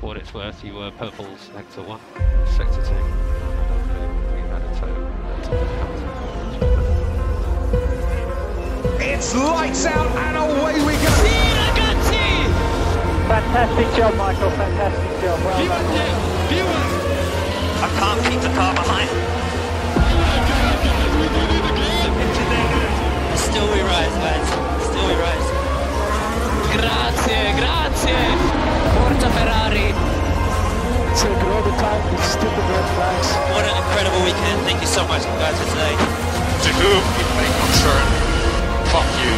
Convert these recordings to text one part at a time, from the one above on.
for what it's worth, you were Purple's Sector 1, Sector 2. We had a total It's lights out and away we go. Fantastic job, Michael. Fantastic job. Well done. I can't keep the car behind. Still we rise, lads. Still we rise. Grazie, grazie. Forza Ferrari. Take all the time. It's stupid red flags. What an incredible weekend. Thank you so much, guys, for today. To whom it may concern, fuck you.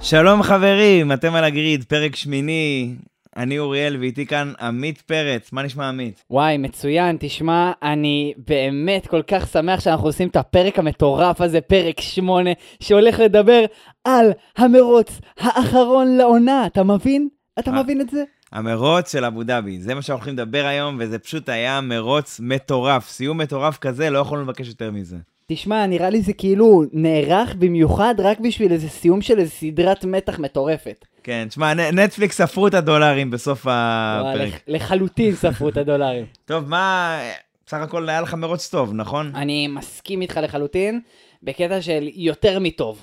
שלום חברים, אתם על הגריד, פרק שמיני. אני אוריאל ואיתי כאן עמית פרץ. מה נשמע עמית? וואי, מצוין. תשמע, אני באמת כל כך שמח שאנחנו עושים את הפרק המטורף הזה, פרק 8, שהולך לדבר על המרוץ האחרון לעונה. אתה מבין? אתה אה. מבין את זה? המרוץ של אבו דאבי. זה מה שאנחנו הולכים לדבר היום, וזה פשוט היה מרוץ מטורף. סיום מטורף כזה, לא יכולנו לבקש יותר מזה. תשמע, נראה לי זה כאילו נערך במיוחד רק בשביל איזה סיום של איזה סדרת מתח מטורפת. כן, תשמע, נטפליקס ספרו את הדולרים בסוף הפרק. לח- לחלוטין ספרו את הדולרים. טוב, מה... בסך הכל היה לך מרוץ טוב, נכון? אני מסכים איתך לחלוטין, בקטע של יותר מטוב.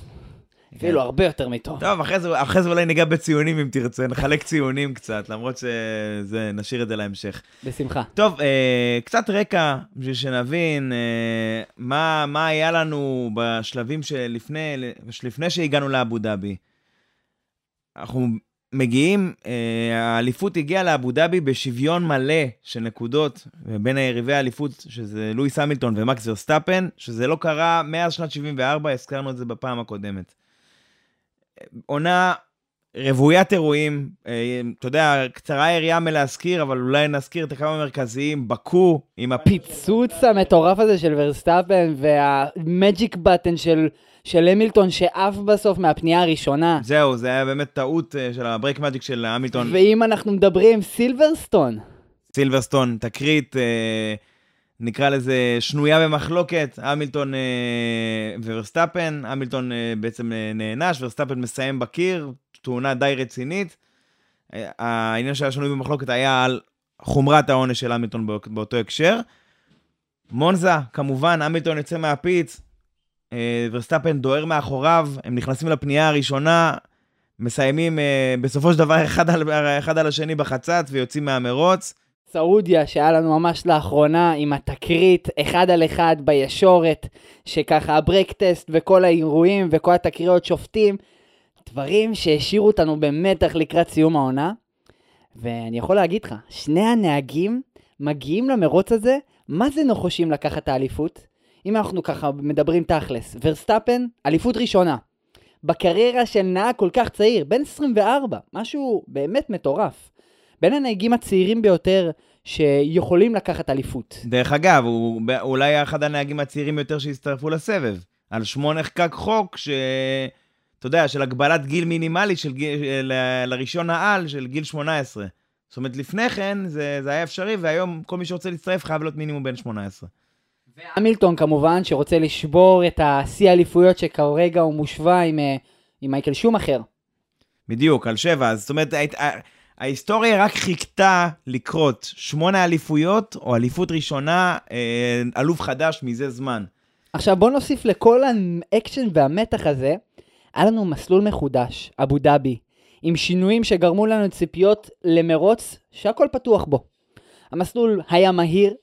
אפילו הרבה יותר מטוב. טוב, אחרי זה, אחרי זה אולי ניגע בציונים אם תרצה, נחלק ציונים קצת, למרות שזה, נשאיר את זה להמשך. בשמחה. טוב, אה, קצת רקע, בשביל שנבין אה, מה, מה היה לנו בשלבים שלפני, שלפני שהגענו לאבו דאבי. אנחנו מגיעים, אה, האליפות הגיעה לאבו דאבי בשוויון מלא של נקודות בין היריבי האליפות, שזה לואיס המילטון ומקס ורסטאפן, שזה לא קרה מאז שנת 74, הזכרנו את זה בפעם הקודמת. עונה רוויית אירועים, אה, אתה יודע, קצרה היריעה מלהזכיר, אבל אולי נזכיר את הכמה מרכזיים, באקו עם הפ... הפיצוץ המטורף הזה של ורסטאפן וה magic button של, של המילטון שעף בסוף מהפנייה הראשונה. זהו, זה היה באמת טעות אה, של ה brake magic של המילטון. ואם אנחנו מדברים, סילברסטון. סילברסטון, תקרית, אה, נקרא לזה שנויה במחלוקת, המילטון אה, וורסטאפן, המילטון אה, בעצם אה, נענש, וורסטאפן מסיים בקיר, תאונה די רצינית. אה, העניין שהיה שנוי במחלוקת היה על חומרת העונש של המילטון בא- באותו הקשר. מונזה, כמובן, המילטון יוצא מה pits, ורסטאפן דוהר מאחוריו, הם נכנסים לפנייה הראשונה, מסיימים אה, בסופו של דבר אחד על, אחד על השני בחצץ ויוצאים מהמרוץ. סעודיה, שהיה לנו ממש לאחרונה עם התקרית אחד על אחד בישורת, שככה ה brake test וכל האירועים וכל התקריות שופטים, דברים שהשאירו אותנו במתח לקראת סיום העונה. ואני יכול להגיד לך, שני הנהגים מגיעים למרוץ הזה, מה זה נחושים לקחת את האליפות? אם אנחנו ככה מדברים תכלס, ורסטאפן, אליפות ראשונה. בקריירה של נהג כל כך צעיר, בן 24, משהו באמת מטורף. בין הנהגים הצעירים ביותר שיכולים לקחת אליפות. דרך אגב, הוא אולי אחד הנהגים הצעירים יותר שהצטרפו לסבב. על שמו נחקק חוק ש... אתה יודע, של הגבלת גיל מינימלית של גיל, ל- לרישיון העל של גיל 18. זאת אומרת, לפני כן זה, זה היה אפשרי, והיום כל מי שרוצה להצטרף חייב להיות מינימום בן 18. המילטון כמובן, שרוצה לשבור את השיא האליפויות שכרגע הוא מושווה עם, אה, עם מייקל שומאחר. בדיוק, על שבע. זאת אומרת, ההיסטוריה רק חיכתה לקרות שמונה אליפויות, או אליפות ראשונה, אה, אלוף חדש מזה זמן. עכשיו בוא נוסיף לכל האקשן והמתח הזה, היה לנו מסלול מחודש, אבו דאבי, עם שינויים שגרמו לנו ציפיות למרוץ שהכל פתוח בו. המסלול היה מהיר,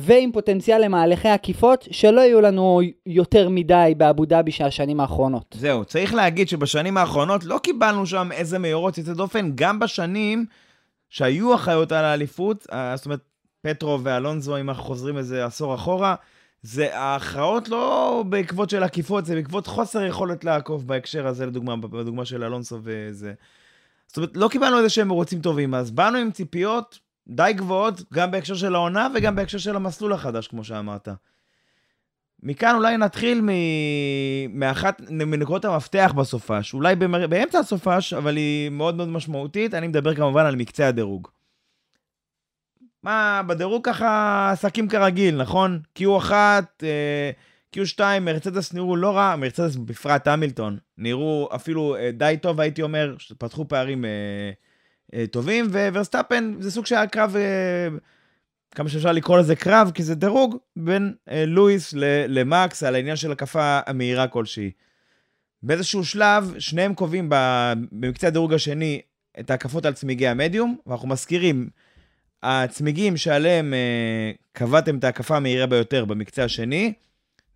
ועם פוטנציאל למהלכי עקיפות שלא היו לנו יותר מדי באבו דאבי של השנים האחרונות. זהו, צריך להגיד שבשנים האחרונות לא קיבלנו שם איזה מהירות יוצאת דופן, גם בשנים שהיו אחריות על האליפות, אה, זאת אומרת, פטרו ואלונזו, אם אנחנו חוזרים איזה עשור אחורה, זה ההכרעות לא בעקבות של עקיפות, זה בעקבות חוסר יכולת לעקוף בהקשר הזה, לדוגמה, בדוגמה של אלונסו וזה. זאת אומרת, לא קיבלנו איזה שהם מרוצים טובים, אז באנו עם ציפיות די גבוהות, גם בהקשר של העונה וגם בהקשר של המסלול החדש, כמו שאמרת. מכאן אולי נתחיל מ... מאחת מנקודות המפתח בסופש, אולי במר... באמצע הסופש, אבל היא מאוד מאוד משמעותית, אני מדבר כמובן על מקצה הדירוג. מה, בדירוג ככה עסקים כרגיל, נכון? Q1, אה, Q2, מרצדס נראו לא רע, מרצדס בפרט המילטון, נראו אפילו אה, די טוב, הייתי אומר, שפתחו פערים אה, טובים, וורסטאפן זה סוג שהיה קרב, אה, כמה שאפשר לקרוא לזה קרב, כי זה דירוג בין אה, לואיס למקס על העניין של הקפה המהירה כלשהי. באיזשהו שלב, שניהם קובעים במקצה הדירוג השני את ההקפות על צמיגי המדיום, ואנחנו מזכירים, הצמיגים שעליהם אה, קבעתם את ההקפה המהירה ביותר במקצה השני,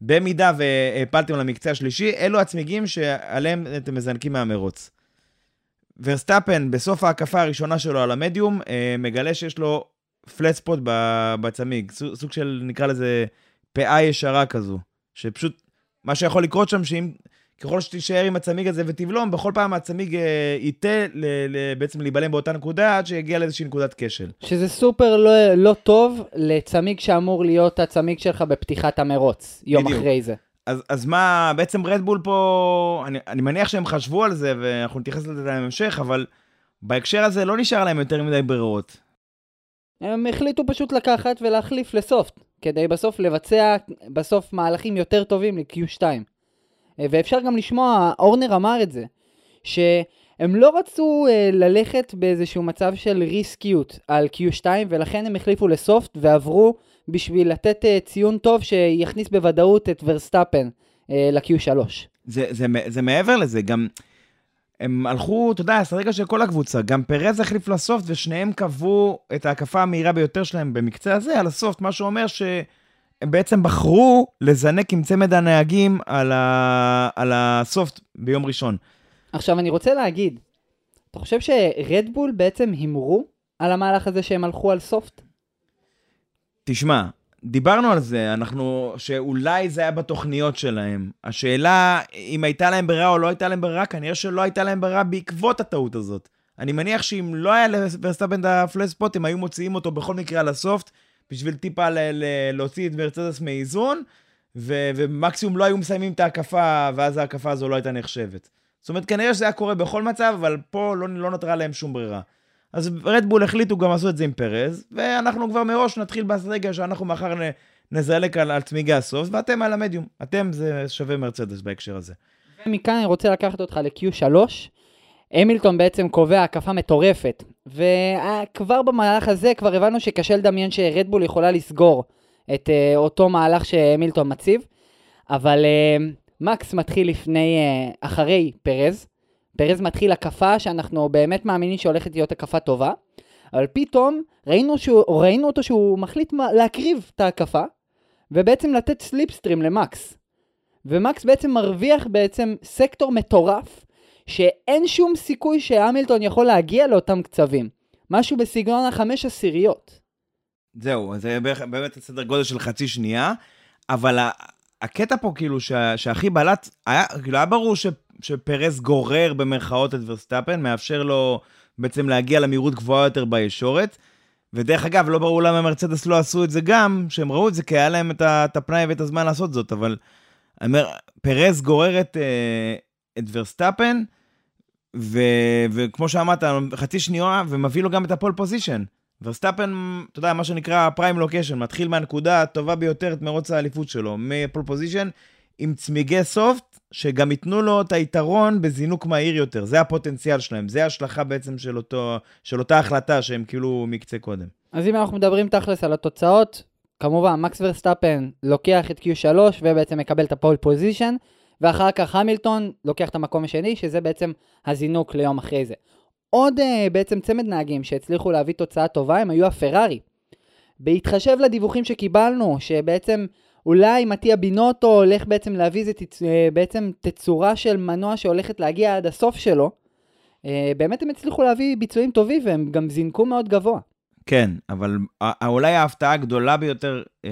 במידה והפלתם למקצה השלישי, אלו הצמיגים שעליהם אתם מזנקים מהמרוץ. ורסטאפן, בסוף ההקפה הראשונה שלו על המדיום, אה, מגלה שיש לו פלט ספוט בצמיג, סוג, של, נקרא לזה, פאה ישרה כזו, שפשוט, מה שיכול לקרות שם, שאם, ככל שתישאר עם הצמיג הזה ותבלום, בכל פעם הצמיג אה, ייטה ל- ל- בעצם להיבלם באותה נקודה, עד שיגיע לאיזושהי נקודת כשל. שזה סופר לא, לא טוב לצמיג שאמור להיות הצמיג שלך בפתיחת המרוץ, יום בדיוק. אחרי זה. אז, אז מה, בעצם רדבול פה, אני, אני מניח שהם חשבו על זה, ואנחנו נתייחס לזה בהמשך, אבל בהקשר הזה לא נשאר להם יותר מדי ברירות. הם החליטו פשוט לקחת ולהחליף לסופט, כדי בסוף לבצע בסוף מהלכים יותר טובים ל-Q2. אה, ואפשר גם לשמוע, אורנר אמר את זה, שהם לא רצו אה, ללכת באיזשהו מצב של ריסקיות על Q2, ולכן הם החליפו לסופט ועברו בשביל לתת אה, ציון טוב שיכניס בוודאות את ורסטאפן אה, ל-Q3. זה, זה, זה מעבר לזה, גם הם הלכו, אתה יודע, האסטרטגיה של כל הקבוצה, גם פרז החליף לסופט, ושניהם קבעו את ההקפה המהירה ביותר שלהם במקצה הזה על הסופט, מה שאומר שהם בעצם בחרו לזנק עם צמד הנהגים על, ה, על הסופט ביום ראשון. עכשיו אני רוצה להגיד, אתה חושב שרדבול בעצם הימרו על המהלך הזה שהם הלכו על סופט? תשמע, דיברנו על זה, אנחנו, שאולי זה היה בתוכניות שלהם. השאלה אם הייתה להם ברירה או לא הייתה להם ברירה, כנראה שלא הייתה להם ברירה בעקבות הטעות הזאת. אני מניח שאם לא היה לוורסטאפן את הפלספוט, הם היו מוציאים אותו בכל מקרה על הסופט, בשביל טיפה ל- ל- להוציא את מרצדס מאיזון, ו- ומקסימום לא היו מסיימים את ההקפה, ואז ההקפה הזו לא הייתה נחשבת. זאת אומרת, כנראה שזה היה קורה בכל מצב, אבל פה לא, לא נותרה להם שום ברירה. אז רדבול החליטו גם לעשות את זה עם פרז, ואנחנו כבר מראש נתחיל באסטרטגיה שאנחנו מחר נזלק על, על צמיגי הסוף, ואתם על המדיום. אתם זה שווה מרצדס בהקשר הזה. ומכאן אני רוצה לקחת אותך ל-Q3. המילטון בעצם קובע הקפה מטורפת, וכבר במהלך הזה כבר הבנו שקשה לדמיין שרדבול יכולה לסגור את uh, אותו מהלך שהמילטון מציב, אבל uh, מקס מתחיל לפני, uh, אחרי פרז, פרז מתחיל הקפה שאנחנו באמת מאמינים שהולכת להיות הקפה טובה, אבל פתאום ראינו, שהוא, ראינו אותו שהוא מחליט להקריב את ההקפה, ובעצם לתת סליפסטרים למקס. ומקס בעצם מרוויח בעצם סקטור מטורף, שאין שום סיכוי שהמילטון יכול להגיע לאותם קצבים. משהו בסגנון החמש עשיריות. זהו, זה באמת סדר גודל של חצי שנייה, אבל הקטע פה כאילו שה- שהכי בלט, היה, כאילו היה ברור ש, שפרס גורר במרכאות את ורסטאפן, מאפשר לו בעצם להגיע למהירות גבוהה יותר בישורת. ודרך אגב, לא ברור למה מרצדס לא עשו את זה גם, שהם ראו את זה, כי היה להם את הפנאי ואת הזמן לעשות זאת, אבל אומר, פרס גורר את, אה, את ורסטאפן, ו, וכמו שאמרת, חצי שנייה, ומביא לו גם את ה pole position. ורסטאפן, אתה יודע, מה שנקרא prime location, מתחיל מהנקודה הטובה ביותר את מרוץ האליפות שלו, מ pole position, עם צמיגי soft, שגם ייתנו לו את היתרון בזינוק מהיר יותר. זה הפוטנציאל שלהם, זה ההשלכה בעצם של, אותו, של אותה החלטה שהם כאילו מקצה קודם. אז אם אנחנו מדברים תכלס על התוצאות, כמובן מקס ורסטאפן לוקח את Q3 ובעצם מקבל את הפול פוזיישן, ואחר כך המילטון לוקח את המקום השני, שזה בעצם הזינוק ליום אחרי זה. עוד uh, בעצם צמד נהגים שהצליחו להביא תוצאה טובה הם היו הפרארי. בהתחשב לדיווחים שקיבלנו, שבעצם אולי מטיה בינוטו הולך בעצם להביא איזה. אה, בעצם תצורה של מנוע שהולכת להגיע עד הסוף שלו, uh, באמת הם הצליחו להביא ביצועים טובים והם גם זינקו מאוד גבוה. כן, אבל אולי ההפתעה הגדולה ביותר אה,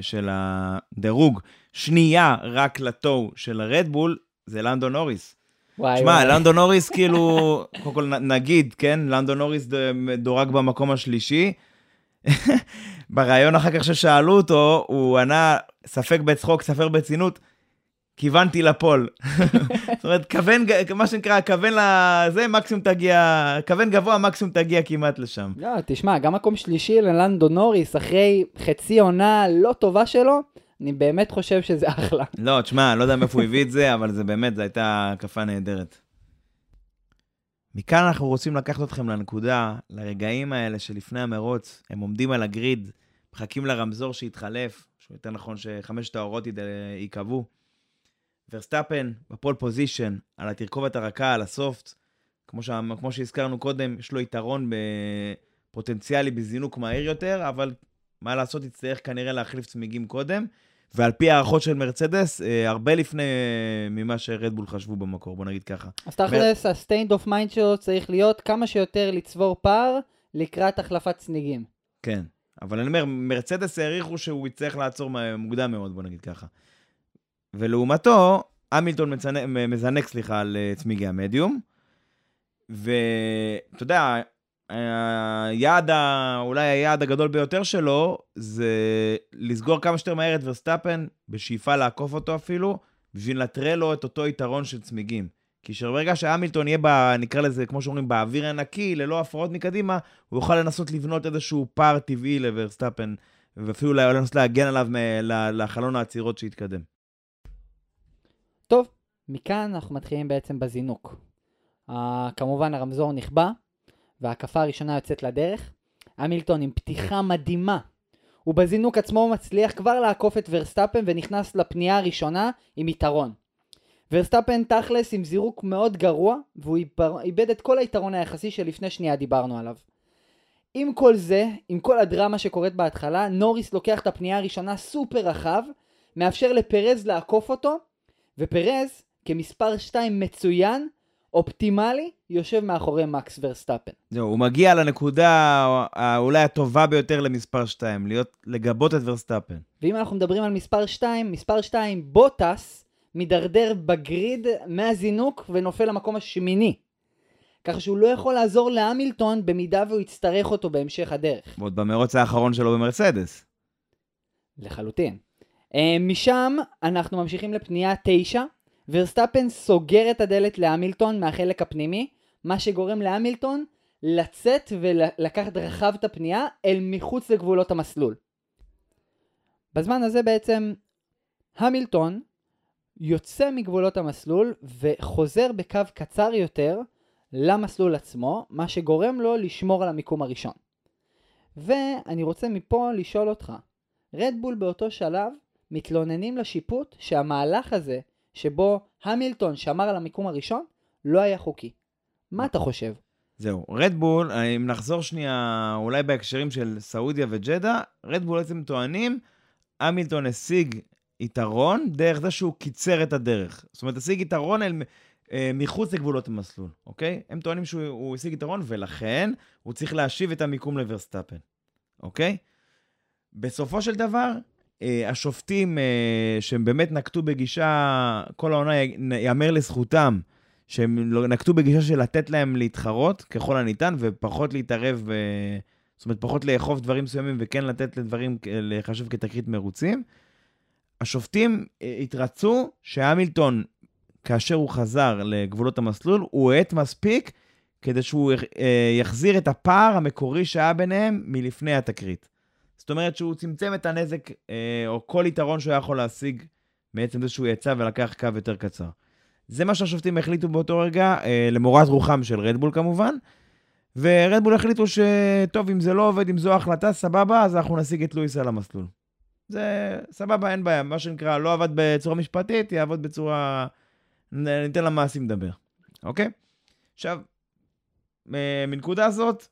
של הדירוג, שנייה רק לטו של הרדבול, זה לנדון נוריס. וואי שמע, לנדון נוריס כאילו, קודם כל נגיד, כן, לנדון נוריס דורג במקום השלישי. בריאיון אחר כך ששאלו אותו, הוא ענה, ספק בצחוק, ספק ברצינות, כיוונתי לפול. זאת אומרת, כוון, מה שנקרא, כוון לזה, מקסימום תגיע, כוון גבוה, מקסימום תגיע כמעט לשם. לא, תשמע, גם מקום שלישי ללנדו נוריס, אחרי חצי עונה לא טובה שלו, אני באמת חושב שזה אחלה. לא, תשמע, אני לא יודע מאיפה הוא הביא את זה, אבל זה באמת, זו הייתה הקפה נהדרת. מכאן אנחנו רוצים לקחת אתכם לנקודה, לרגעים האלה שלפני המרוץ, הם עומדים על ה grid, מחכים לרמזור שיתחלף, שהוא יותר נכון שחמשת האורות ייכבו. ורסטאפן ב pole position, על התרכובת הרכה, על ה soft, כמו, ש... כמו שהזכרנו קודם, יש לו יתרון פוטנציאלי בזינוק מהיר יותר, אבל מה לעשות, יצטרך כנראה להחליף צמיגים קודם. ועל פי הערכות של מרצדס, אה, הרבה לפני אה, ממה שרדבול חשבו במקור, בוא נגיד ככה. אז תכלס, ה-state of mind שלו צריך להיות כמה שיותר לצבור פער לקראת החלפת צניגים. כן, אבל אני אומר, מרצדס העריכו שהוא יצטרך לעצור מוקדם מאוד, בוא נגיד ככה. ולעומתו, המילטון מזנק, סליחה, על אה, צמיגי המדיום. ואתה יודע, היעד. אולי היעד הגדול ביותר שלו, זה לסגור כמה שיותר מהר את ורסטאפן, בשאיפה לעקוף אותו אפילו, בשביל לנטרל לו את אותו יתרון של צמיגים. כי שברגע שהמילטון יהיה, ב, נקרא לזה, כמו שאומרים, באוויר הנקי, ללא הפרעות מקדימה, הוא יוכל לנסות לבנות איזשהו פער טבעי לוורסטאפן, ואפילו לנסות להגן עליו לחלון העצירות שיתקדם. טוב, מכאן אנחנו מתחילים בעצם בזינוק. אה, כמובן הרמזור נכבה, וההקפה הראשונה יוצאת לדרך. המילטון עם פתיחה מדהימה. ובזינוק עצמו הוא מצליח כבר לעקוף את ורסטאפן ונכנס לפנייה הראשונה עם יתרון. ורסטאפן תכלס עם זינוק מאוד גרוע, והוא איבד את כל היתרון היחסי שלפני שנייה דיברנו עליו. עם כל זה, עם כל הדרמה שקורית בהתחלה, נוריס לוקח את הפנייה הראשונה סופר רחב, מאפשר לפרז לעקוף אותו, ופרז, כמספר 2 מצוין, אופטימלי, יושב מאחורי מקס ורסטאפן. זהו, הוא מגיע לנקודה אולי הטובה ביותר למספר 2, להיות, לגבות את ורסטאפן. ואם אנחנו מדברים על מספר 2, מספר 2 בוטס מידרדר ב grid מהזינוק ונופל למקום השמיני. ככה שהוא לא יכול לעזור להמילטון במידה והוא יצטרך אותו בהמשך הדרך. ועוד במרוץ האחרון שלו במרצדס. לחלוטין. אה, משם אנחנו ממשיכים לפנייה 9. ורסטאפן סוגר את הדלת להמילטון מהחלק הפנימי, מה שגורם להמילטון לצאת ולקחת רחב את הפנייה אל מחוץ לגבולות המסלול. בזמן הזה בעצם המילטון יוצא מגבולות המסלול וחוזר בקו קצר יותר למסלול עצמו, מה שגורם לו לשמור על המיקום הראשון. ואני רוצה מפה לשאול אותך, רדבול באותו שלב מתלוננים לשיפוט שהמהלך הזה שבו המילטון שמר על המיקום הראשון לא היה חוקי. מה אתה חושב? זהו, רדבול, אם נחזור שנייה, אולי בהקשרים של סעודיה וג'דה, רדבול בעצם טוענים, המילטון השיג יתרון דרך זה שהוא קיצר את הדרך. זאת אומרת, השיג יתרון אל, אה, מחוץ לגבולות המסלול, אוקיי? הם טוענים שהוא הוא השיג יתרון, ולכן הוא צריך להשיב את המיקום לוורסטאפן, אוקיי? בסופו של דבר, אה, השופטים אה, שהם באמת נקטו בגישה, כל העונה ייאמר לזכותם, שהם לא- נקטו בגישה של לתת להם להתחרות ככל הניתן, ופחות להתערב, אה, זאת אומרת, פחות לאכוף דברים מסוימים וכן לתת לדברים, לחשב כתקרית מרוצים. השופטים אה, התרצו שהמילטון, כאשר הוא חזר לגבולות המסלול, הוא האט מספיק כדי שהוא אה, יחזיר את הפער המקורי שהיה ביניהם מלפני התקרית. זאת אומרת שהוא צמצם את הנזק, אה, או כל יתרון שהוא היה יכול להשיג מעצם זה שהוא יצא ולקח קו יותר קצר. זה מה שהשופטים החליטו באותו רגע, אה, למורת רוחם של רדבול כמובן. ורדבול החליטו שטוב, אם זה לא עובד, אם זו ההחלטה, סבבה, אז אנחנו נשיג את לואיס על המסלול. זה סבבה, אין בעיה. מה שנקרא, לא עבד בצורה משפטית, יעבוד בצורה... ניתן למעשים לדבר, אוקיי? עכשיו, אה, מנקודה הזאת,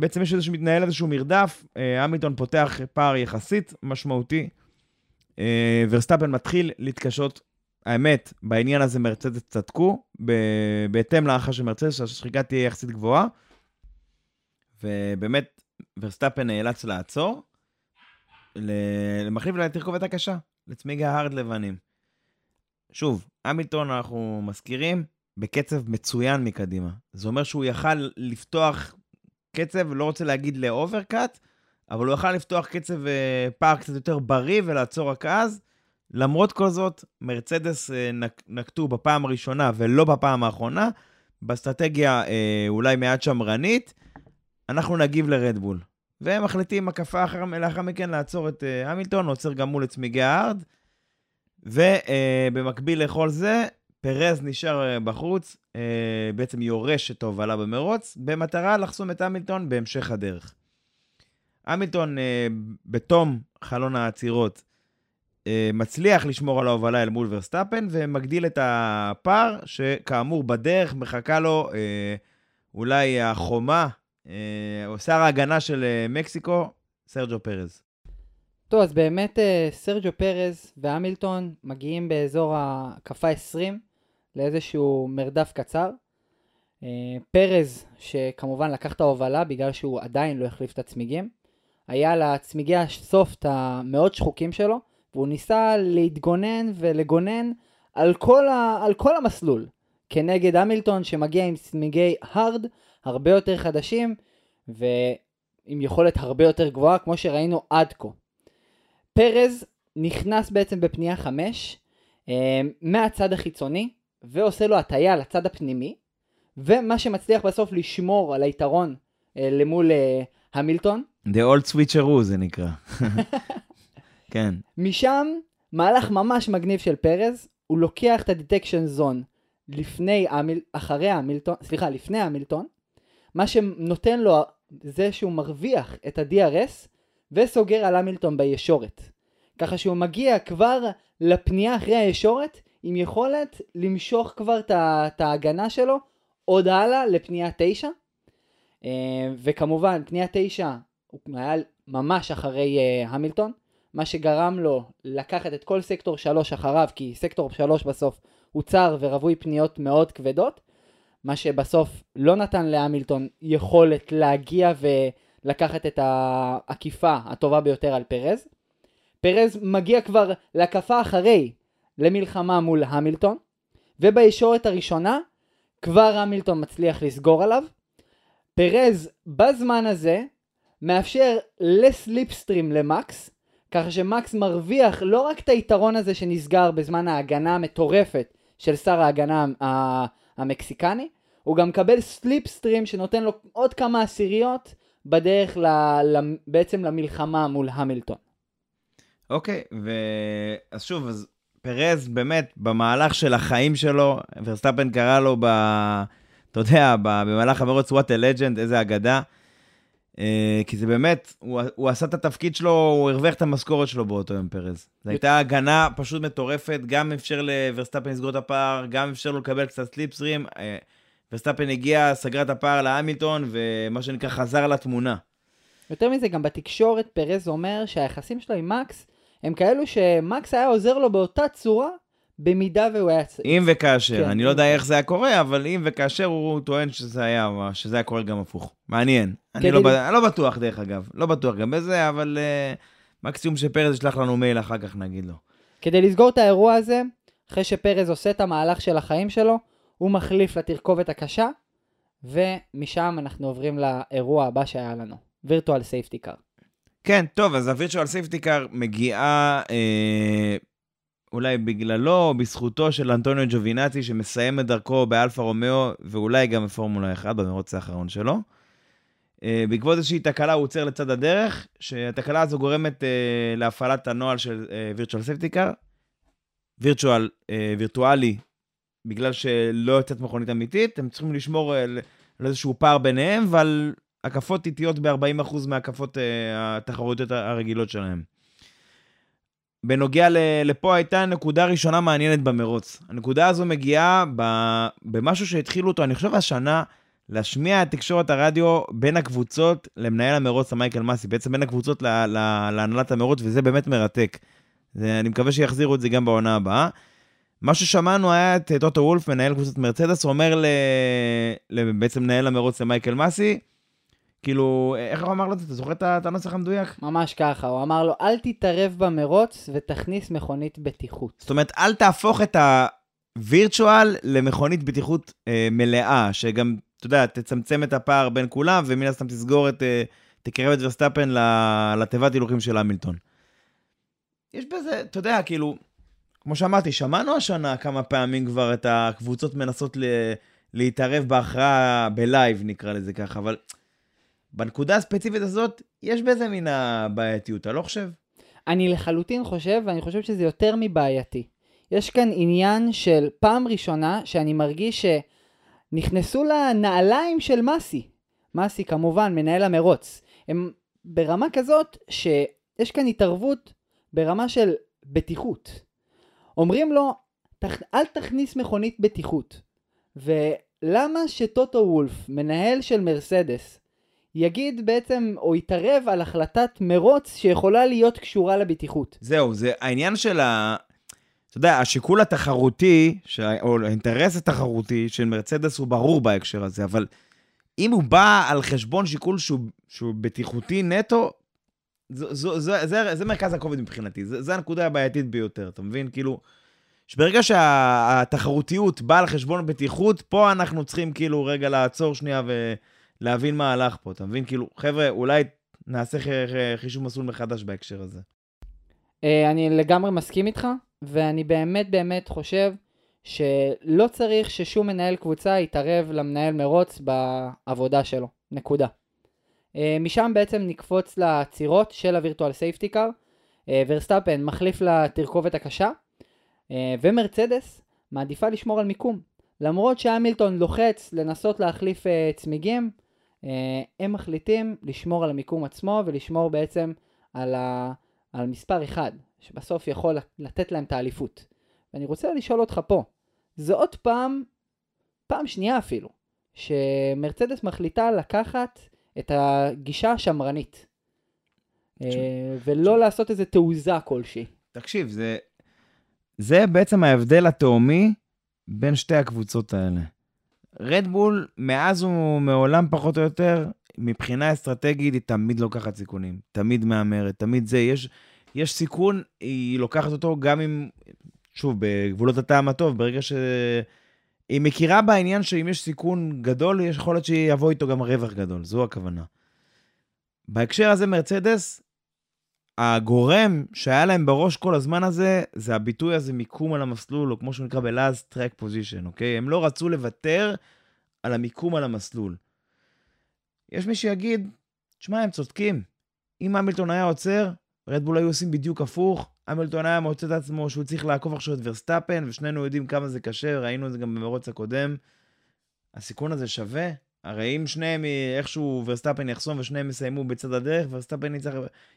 בעצם יש איזשהו, מתנהל איזשהו מרדף, אה, המילטון פותח פער יחסית משמעותי, אה, ורסטאפן מתחיל להתקשות. האמת, בעניין הזה מרצדס צדקו, בהתאם להערכה של מרצדס, שהשחיקה תהיה יחסית גבוהה, ובאמת, ורסטאפן נאלץ לעצור, להחליף לתרכובת הקשה, לצמיג ה hard לבנים. שוב, המילטון, אנחנו מזכירים, בקצב מצוין מקדימה. זה אומר שהוא יכל לפתוח קצב, לא רוצה להגיד ל overcut, אבל הוא יכל לפתוח קצב אה, פער קצת יותר בריא ולעצור רק אז, למרות כל זאת, מרצדס אה, נק- נקטו בפעם הראשונה ולא בפעם האחרונה, באסטרטגיה אה, אולי מעט שמרנית, אנחנו נגיב לרדבול. והם מחליטים הקפה אחר, לאחר מכן לעצור את המילטון, עוצר גם מול את צמיגי הארד, ובמקביל לכל זה, פרז נשאר בחוץ, בעצם יורש את ההובלה במרוץ, במטרה לחסום את המילטון בהמשך הדרך. המילטון, אה, בתום חלון העצירות, אה, מצליח לשמור על ההובלה אל מול ורסטאפן, ומגדיל את הפער, שכאמור בדרך מחכה לו אה, אולי החומה, אה, או שר ההגנה של אה, מקסיקו, סרג'ו פרז. טוב, אז באמת אה, סרג'ו פרז והמילטון מגיעים באזור ההקפה 20 לאיזשהו מרדף קצר. אה, פרז, שכמובן לקח את ההובלה בגלל שהוא עדיין לא החליף את הצמיגים, היה לצמיגי הסופט המאוד שחוקים שלו, והוא ניסה להתגונן ולגונן על כל, ה... על כל המסלול, כנגד המילטון שמגיע עם צמיגי הארד הרבה יותר חדשים, ועם יכולת הרבה יותר גבוהה, כמו שראינו עד כה. פרז נכנס בעצם בפנייה 5 אה, מהצד החיצוני ועושה לו הטיה לצד הפנימי ומה שמצליח בסוף לשמור על היתרון אה, למול אה, המילטון. The old switcheroo זה נקרא. כן. משם מהלך ממש מגניב של פרז, הוא לוקח את ה detection zone לפני המיל... אחרי המילטון, סליחה, לפני המילטון, מה שנותן לו זה שהוא מרוויח את ה-DRS וסוגר על המילטון בישורת. ככה שהוא מגיע כבר לפנייה אחרי הישורת עם יכולת למשוך כבר את ההגנה שלו עוד הלאה לפנייה 9. אה, וכמובן, פנייה 9 הוא היה ממש אחרי אה, המילטון, מה שגרם לו לקחת את כל סקטור 3 אחריו, כי סקטור 3 בסוף הוא צר ורווי פניות מאוד כבדות, מה שבסוף לא נתן להמילטון יכולת להגיע ולקחת את העקיפה הטובה ביותר על פרז. פרז מגיע כבר להקפה אחרי למלחמה מול המילטון, ובישורת הראשונה כבר המילטון מצליח לסגור עליו. פרז בזמן הזה מאפשר לסליפסטרים למקס, ככה שמקס מרוויח לא רק את היתרון הזה שנסגר בזמן ההגנה המטורפת של שר ההגנה המקסיקני, הוא גם מקבל slipstream שנותן לו עוד כמה עשיריות בדרך ל, ל, בעצם למלחמה מול המילטון. אוקיי, ו... אז שוב, אז פרז באמת, במהלך של החיים שלו, ורסטאפן קרא לו ב... אתה יודע, ב... במהלך המרוץ what a legend, איזה אגדה. אה, כי זה באמת, הוא, הוא עשה את התפקיד שלו, הוא הרוויח את המשכורת שלו באותו יום, פרז. זו הייתה הגנה פשוט מטורפת, גם אפשר לוורסטאפן לסגור את הפער, גם אפשר לו לקבל קצת slipstream. אה, ורסטאפן הגיע, סגר את הפער להמילטון, ומה שנקרא חזר לתמונה. יותר מזה, גם בתקשורת פרז אומר שהיחסים שלו עם מקס הם כאלו שמקס היה עוזר לו באותה צורה במידה והוא היה צעיר. אם וכאשר, כן. אני לא יודע איך זה היה קורה, אבל אם וכאשר הוא טוען שזה היה, שזה היה קורה גם הפוך. מעניין. אני לא, אני לא בטוח, דרך אגב. לא בטוח גם בזה, אבל אה, מקסימום שפרז ישלח לנו מייל אחר כך, נגיד לו. כדי לסגור את האירוע הזה, אחרי שפרז עושה את המהלך של החיים שלו, הוא מחליף לתרכובת הקשה, ומשם אנחנו עוברים לאירוע הבא שהיה לנו, virtual safety car. כן, טוב, אז ה virtual safety car מגיעה אה, אולי בגללו או בזכותו של אנטוניו ג'ובינאצי, שמסיים את דרכו באלפה רומאו, ואולי גם בפורמולה 1 במרוץ האחרון שלו. אה, בעקבות איזושהי תקלה הוא עוצר לצד הדרך, שהתקלה הזו גורמת אה, להפעלת הנוהל של וירטואל סייפטי קאר. וירטואל, וירטואלי, בגלל שלא יוצאת מכונית אמיתית, הם צריכים לשמור על, על איזשהו פער ביניהם ועל הקפות איטיות ב-40% מהקפות אה, התחרותיות הרגילות שלהם. בנוגע ל- לפה הייתה נקודה ראשונה מעניינת במרוץ. הנקודה הזו מגיעה ב- במשהו שהתחילו אותו, אני חושב השנה, להשמיע את תקשורת הרדיו בין הקבוצות למנהל המרוץ, למייקל מסי, בעצם בין הקבוצות ל- ל- להנהלת המרוץ, וזה באמת מרתק. זה, אני מקווה שיחזירו את זה גם בעונה הבאה. מה ששמענו היה את טוטו וולף, מנהל קבוצת מרצדס, אומר. ל... בעצם מנהל המרוץ למייקל מסי, כאילו, איך הוא אמר לו את זה? אתה זוכר את הנוסח המדויק? ממש ככה, הוא אמר לו, אל תתערב במרוץ ותכניס מכונית בטיחות. זאת אומרת, אל תהפוך את הווירטואל למכונית בטיחות אה, מלאה, שגם, אתה יודע, תצמצם את הפער בין כולם, ומן הסתם תסגור את, אה, תקרב את ורסטאפן ל- לתיבת הילוכים של המילטון. יש בזה, אתה יודע, כאילו, כמו שאמרתי, שמענו השנה כמה פעמים כבר את הקבוצות מנסות ל... להתערב בהכרעה ב live, נקרא לזה ככה, אבל בנקודה הספציפית הזאת, יש בזה מן הבעייתיות, אתה לא חושב? אני לחלוטין חושב, ואני חושב שזה יותר מבעייתי. יש כאן עניין של פעם ראשונה שאני מרגיש שנכנסו לנעליים של מסי. מסי כמובן, מנהל המרוץ. הם ברמה כזאת שיש כאן התערבות ברמה של בטיחות. אומרים לו, "תכ- אל תכניס מכונית בטיחות. ולמה שטוטו וולף, מנהל של מרסדס, יגיד בעצם, או יתערב על החלטת מרוץ שיכולה להיות קשורה לבטיחות? זהו, זה העניין של ה... אתה יודע, השיקול התחרותי, ש... או האינטרס התחרותי של מרצדס הוא ברור בהקשר הזה, אבל אם הוא בא על חשבון שיקול שהוא, שהוא בטיחותי נטו, זה, זה, זה, זה, זה מרכז הכובד מבחינתי, זה, זה הנקודה הבעייתית ביותר, אתה מבין? כאילו, שברגע שהתחרותיות באה על חשבון בטיחות, פה אנחנו צריכים כאילו רגע לעצור שנייה ולהבין מה הלך פה, אתה מבין? כאילו, חבר'ה, אולי נעשה חישוב מסלול מחדש בהקשר הזה. אה, אני לגמרי מסכים איתך, ואני באמת באמת חושב שלא צריך ששום מנהל קבוצה יתערב למנהל מרוץ בעבודה שלו. נקודה. אה, משם בעצם נקפוץ לעצירות של ה virtual safety car. ורסטאפן מחליף לתרכובת הקשה, אה, ומרצדס מעדיפה לשמור על מיקום. למרות שהמילטון לוחץ לנסות להחליף צמיגים, הם מחליטים לשמור על המיקום עצמו ולשמור בעצם על, ה, על מספר אחד, שבסוף יכול לתת להם את האליפות. ואני רוצה לשאול אותך פה, זה עוד פעם, פעם שנייה אפילו, שמרצדס מחליטה לקחת את הגישה השמרנית, אה, ולא לעשות איזה תעוזה כלשהי. תקשיב, זה, זה בעצם ההבדל התהומי בין שתי הקבוצות האלה. רדבול, מאז ומעולם פחות או יותר, מבחינה אסטרטגית היא תמיד לוקחת סיכונים. תמיד מהמרת, תמיד זה. יש, יש סיכון, היא לוקחת אותו גם אם, שוב, בגבולות הטעם הטוב, ברגע ש... היא מכירה בעניין שאם יש סיכון גדול, יש יכול להיות שיבוא איתו גם רווח גדול, זו הכוונה. בהקשר הזה, מרצדס, הגורם שהיה להם בראש כל הזמן הזה, זה הביטוי הזה מיקום על המסלול, או כמו שהוא נקרא בלעז טרק פוזיישן, אוקיי? הם לא רצו לוותר על המיקום על המסלול. יש מי שיגיד, תשמע, הם צודקים. אם המילטון היה עוצר, רדבול היו עושים בדיוק הפוך. המילטון היה מוצא את עצמו שהוא צריך לעקוף עכשיו את ורסטאפן, ושנינו יודעים כמה זה קשה, ראינו את זה גם במרוץ הקודם. הסיכון הזה שווה? הרי אם שניהם איכשהו ורסטאפן יחסום ושניהם יסיימו בצד הדרך, ורסטאפן יצטרך,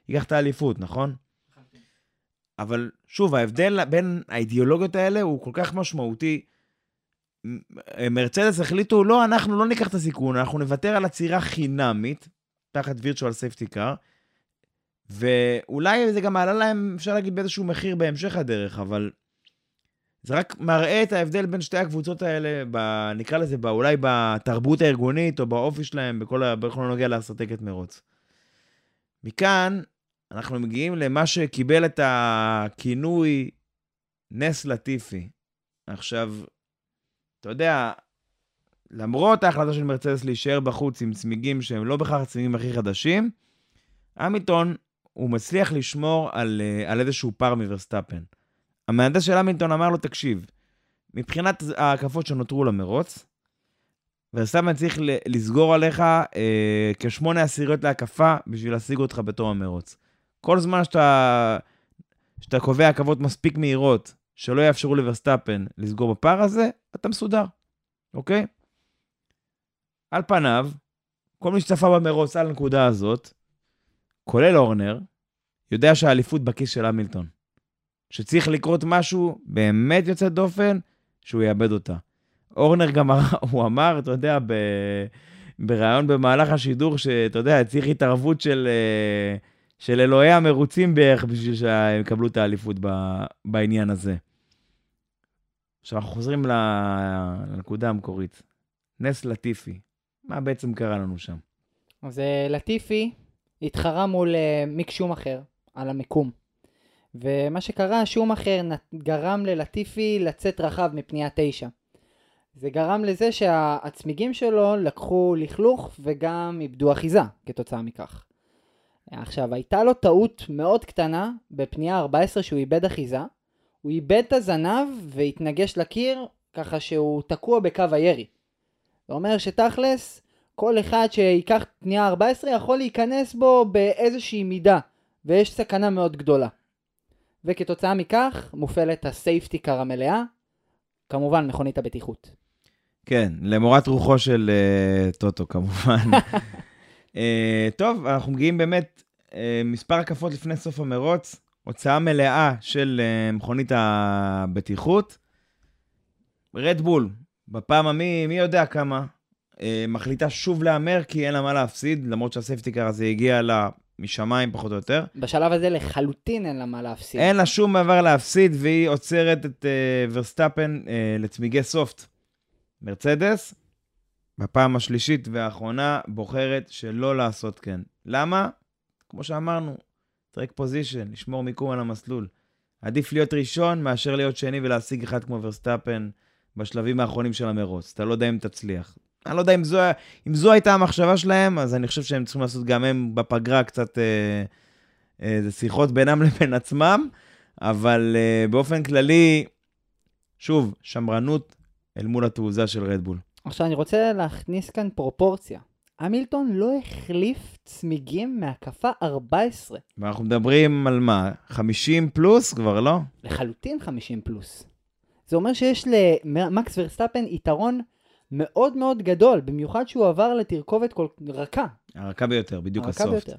ייקח את האליפות, נכון? אבל שוב, ההבדל בין האידיאולוגיות האלה הוא כל כך משמעותי. מרצדס החליטו, לא, אנחנו לא ניקח את הסיכון, אנחנו נוותר על עצירה חינמית, תחת וירטואל סייפטי קאר, ואולי זה גם עלה להם, אפשר להגיד, באיזשהו מחיר בהמשך הדרך, אבל זה רק מראה את ההבדל בין שתי הקבוצות האלה, ב, נקרא לזה, ב, אולי בתרבות הארגונית או באופי שלהם, בכל, בכל הנוגע לאסטרטגיית מרוץ. מכאן, אנחנו מגיעים למה שקיבל את הכינוי ניקולס לטיפי. עכשיו, אתה יודע, למרות ההחלטה של מרצדס להישאר בחוץ עם צמיגים שהם לא בהכרח הצמיגים הכי חדשים, המילטון, הוא מצליח לשמור על, אה, על איזשהו פער מוורסטאפן. המהנדס של המילטון אמר לו, תקשיב, מבחינת ההקפות שנותרו למרוץ, ורסטאפן צריך לסגור עליך אה, כשמונה עשיריות להקפה בשביל להשיג אותך בתום המרוץ. כל זמן שאתה, שאתה קובע עקבות מספיק מהירות שלא יאפשרו לווסטאפן לסגור בפער הזה, אתה מסודר, אוקיי? על פניו, כל מי שצפה במרוץ על הנקודה הזאת, כולל אורנר, יודע שהאליפות בכיס של המילטון. שצריך לקרות משהו באמת יוצא דופן, שהוא יאבד אותה. אורנר גם הוא אמר, אתה יודע, ב... בריאיון במהלך השידור, שאתה יודע, צריך התערבות של, אה, של אלוהי המרוצים בערך בשביל שהם יקבלו את האליפות ב... בעניין הזה. עכשיו, אנחנו חוזרים לנקודה המקורית. נס לטיפי. מה בעצם קרה לנו שם? אז אה, לטיפי התחרה מול אה, מיק שומאחר על המיקום. ומה שקרה, שומאחר נת- גרם ללטיפי לצאת רחב מפנייה 9. זה גרם לזה שהצמיגים שלו לקחו לכלוך וגם איבדו אחיזה כתוצאה מכך. עכשיו, הייתה לו טעות מאוד קטנה בפנייה 14 שהוא איבד אחיזה. הוא איבד את הזנב והתנגש לקיר, ככה שהוא תקוע בקו הירי. זה אומר שתכלס, כל אחד שייקח פנייה 14 יכול להיכנס בו באיזושהי מידה, ויש סכנה מאוד גדולה. וכתוצאה מכך מופעלת הסייפטי קאר המלאה, כמובן מכונית הבטיחות. כן, למורת רוחו של אה, טוטו כמובן. אה, טוב, אנחנו מגיעים באמת אה, מספר הקפות לפני סוף המרוץ, הוצאה מלאה של אה, מכונית הבטיחות. רדבול, בפעם המי מי יודע כמה, אה, מחליטה שוב להמר כי אין לה מה להפסיד, למרות שה safety car הזה הגיע לה משמיים פחות או יותר. בשלב הזה לחלוטין אין לה מה להפסיד. אין לה שום דבר להפסיד, והיא עוצרת את אה, ורסטאפן אה, לצמיגי soft. מרצדס, בפעם השלישית והאחרונה, בוחרת שלא לעשות כן. למה? כמו שאמרנו, track position, לשמור מיקום על המסלול. עדיף להיות ראשון מאשר להיות שני ולהשיג אחד כמו ורסטאפן בשלבים האחרונים של המרוץ. אתה לא יודע אם תצליח. אני לא יודע אם זו, אם זו הייתה המחשבה שלהם, אז אני חושב שהם צריכים לעשות גם הם בפגרה קצת אה, אה, שיחות בינם לבין עצמם, אבל אה, באופן כללי, שוב, שמרנות אל מול התעוזה של רדבול. עכשיו אני רוצה להכניס כאן פרופורציה. המילטון לא החליף צמיגים מהקפה 14. ואנחנו מדברים על מה? 50 פלוס כבר, לא? לחלוטין 50 פלוס. זה אומר שיש למקס ורסטאפן יתרון מאוד מאוד גדול, במיוחד שהוא עבר לתרכובת כל רכה. הרכה ביותר, בדיוק הרכה ה soft. ביותר.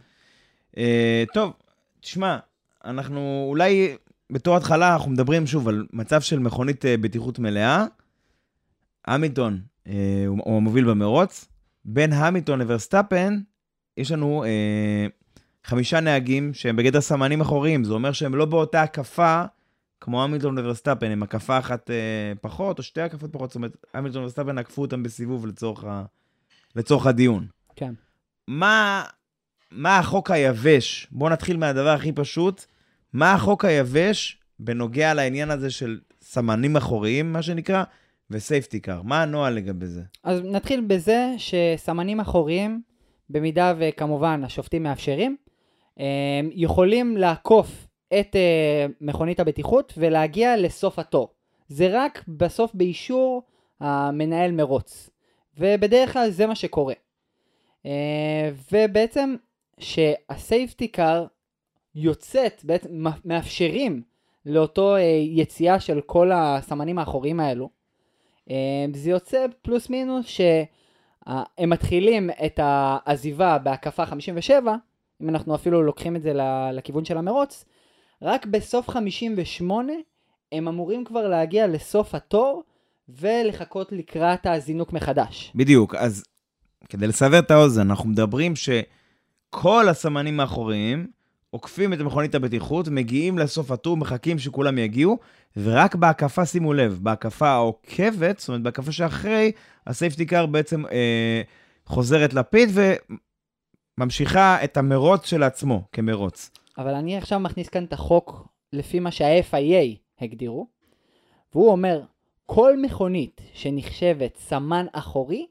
אה, טוב, תשמע, אנחנו אולי בתור התחלה אנחנו מדברים שוב על מצב של מכונית אה, בטיחות מלאה. המילטון אה, הוא, הוא המוביל במרוץ. בין המילטון לוורסטאפן יש לנו אה, חמישה נהגים שהם בגדר סמנים אחוריים. זה אומר שהם לא באותה הקפה כמו המילטון וורסטאפן, הם הקפה אחת אה, פחות או שתי הקפות פחות. זאת אומרת, המילטון וורסטאפן עקפו אותם בסיבוב לצורך, ה, לצורך הדיון. כן. מה, מה החוק היבש? בואו נתחיל מהדבר הכי פשוט. מה החוק היבש בנוגע לעניין הזה של סמנים אחוריים, מה שנקרא, וסייפטי קאר? מה הנוהל לגבי זה? אז נתחיל בזה שסמנים אחוריים, במידה וכמובן השופטים מאפשרים, הם יכולים לעקוף את אה, מכונית הבטיחות ולהגיע לסוף התור. זה רק בסוף באישור המנהל מרוץ. ובדרך כלל זה מה שקורה. אה, ובעצם שהסייפטי קאר יוצאת, בעצם מאפשרים לאותו אה, יציאה של כל הסמנים האחוריים האלו. אה, זה יוצא פלוס מינוס שהם מתחילים את העזיבה בהקפה 57, אם אנחנו אפילו לוקחים את זה לכיוון של המרוץ, רק בסוף 58 הם אמורים כבר להגיע לסוף התור ולחכות לקראת הזינוק מחדש. בדיוק, אז כדי לסבר את האוזן, אנחנו מדברים שכל הסמנים האחוריים עוקפים את מכונית הבטיחות, מגיעים לסוף הטור, מחכים שכולם יגיעו, ורק בהקפה, שימו לב, בהקפה העוקבת, זאת אומרת, בהקפה שאחרי, הסייפטי קאר בעצם אה, חוזרת לפיד וממשיכה את המרוץ של עצמו כמרוץ. אבל אני עכשיו מכניס כאן את החוק לפי מה שה-FIA הגדירו, והוא אומר, כל מכונית שנחשבת סמן אחורי,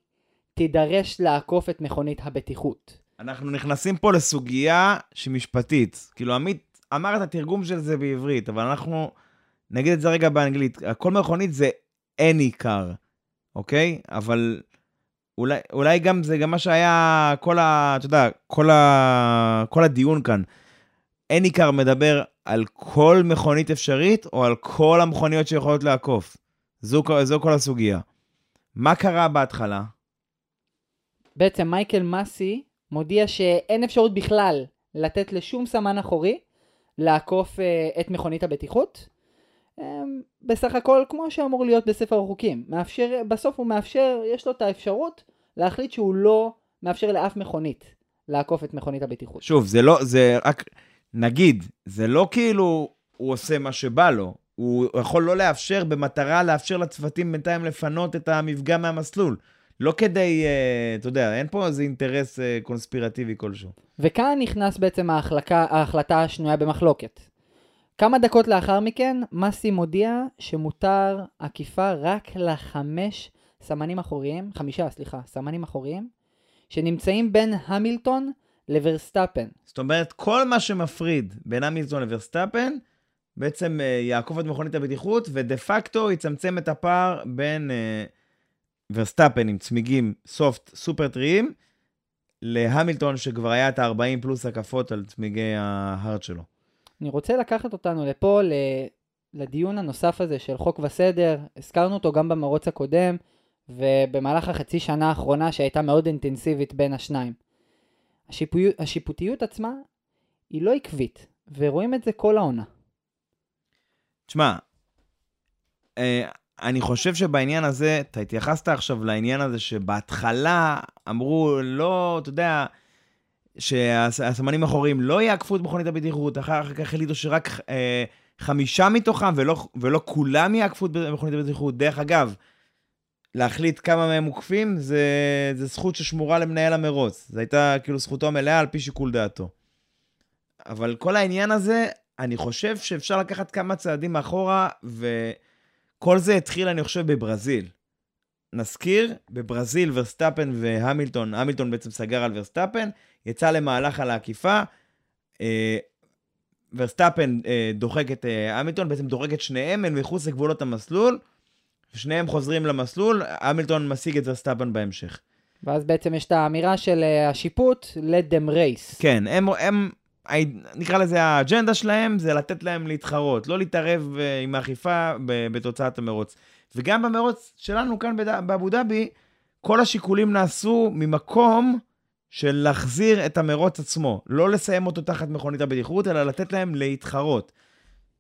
תידרש לעקוף את מכונית הבטיחות. אנחנו נכנסים פה לסוגיה שהיא משפטית. כאילו, עמית אמר את התרגום של זה בעברית, אבל אנחנו נגיד את זה רגע באנגלית. כל מכונית זה any car, אוקיי? אבל אולי, אולי גם זה גם מה שהיה כל ה... אתה יודע, כל, ה, כל הדיון כאן. Car מדבר על כל מכונית אפשרית, או על כל המכוניות שיכולות לעקוף. זו, זו כל הסוגיה. מה קרה בהתחלה? בעצם מייקל מסי מודיע שאין אפשרות בכלל לתת לשום סמן אחורי לעקוף uh, את מכונית הבטיחות. Um, בסך הכל כמו שאמור להיות בספר החוקים. מאפשר, בסוף הוא מאפשר, יש לו את האפשרות להחליט שהוא לא מאפשר לאף מכונית לעקוף את מכונית הבטיחות. שוב, זה לא, זה רק, נגיד, זה לא כאילו הוא עושה מה שבא לו. הוא יכול לא לאפשר במטרה לאפשר לצוותים בינתיים לפנות את המפגע מהמסלול. לא כדי, uh, אתה יודע, אין פה איזה אינטרס uh, קונספירטיבי כלשהו. וכאן נכנס בעצם ההחלקה, ההחלטה השנויה במחלוקת. כמה דקות לאחר מכן, מסי מודיע שמותר עקיפה רק לחמש סמנים אחוריים, חמישה, סליחה, סמנים אחוריים, שנמצאים בין המילטון לוורסטאפן. זאת אומרת, כל מה שמפריד בין המילטון לוורסטאפן, בעצם אה, יעקוף את מכונית הבטיחות, ודה פקטו יצמצם את הפער בין אה, ורסטאפן עם צמיגים soft סופר טריים, להמילטון שכבר היה את ה-40 פלוס הקפות על צמיגי ה hard שלו. אני רוצה לקחת אותנו לפה, ל... לדיון הנוסף הזה של חוק וסדר. הזכרנו אותו גם במרוץ הקודם, ובמהלך החצי שנה האחרונה שהייתה מאוד אינטנסיבית בין השניים. השיפוטיות, השיפוטיות עצמה היא לא עקבית, ורואים את זה כל העונה. תשמע, אה, אני חושב שבעניין הזה, אתה התייחסת עכשיו לעניין הזה שבהתחלה אמרו, לא, אתה יודע, שהסמנים האחוריים לא יעקפו את מכונית הבטיחות, אחר כך החליטו שרק אה, חמישה מתוכם, ולא, ולא כולם יעקפו את מכונית הבטיחות. דרך אגב, להחליט כמה מהם מוקפים, זה, זה זכות ששמורה למנהל המרוץ. זו הייתה כאילו זכותו המלאה על פי שיקול דעתו. אבל כל העניין הזה, אני חושב שאפשר לקחת כמה צעדים מאחורה, וכל זה התחיל, אני חושב, בברזיל. נזכיר, בברזיל ורסטאפן והמילטון, המילטון בעצם סגר על ורסטאפן, יצא למהלך על העקיפה. אה, ורסטאפן אה, דוחק את אה, המילטון, בעצם דוחק את שניהם, הם מחוץ לגבולות המסלול. שניהם חוזרים למסלול, המילטון משיג את ורסטאפן בהמשך. ואז בעצם יש את האמירה של אה, השיפוט, let them race. כן, הם, הם, נקרא לזה האג'נדה שלהם, זה לתת להם להתחרות, לא להתערב אה, עם האכיפה בתוצאת המרוץ. וגם במרוץ שלנו כאן באבו דאבי, כל השיקולים נעשו ממקום של להחזיר את המרוץ עצמו. לא לסיים אותו תחת מכונית הבטיחות, אלא לתת להם להתחרות.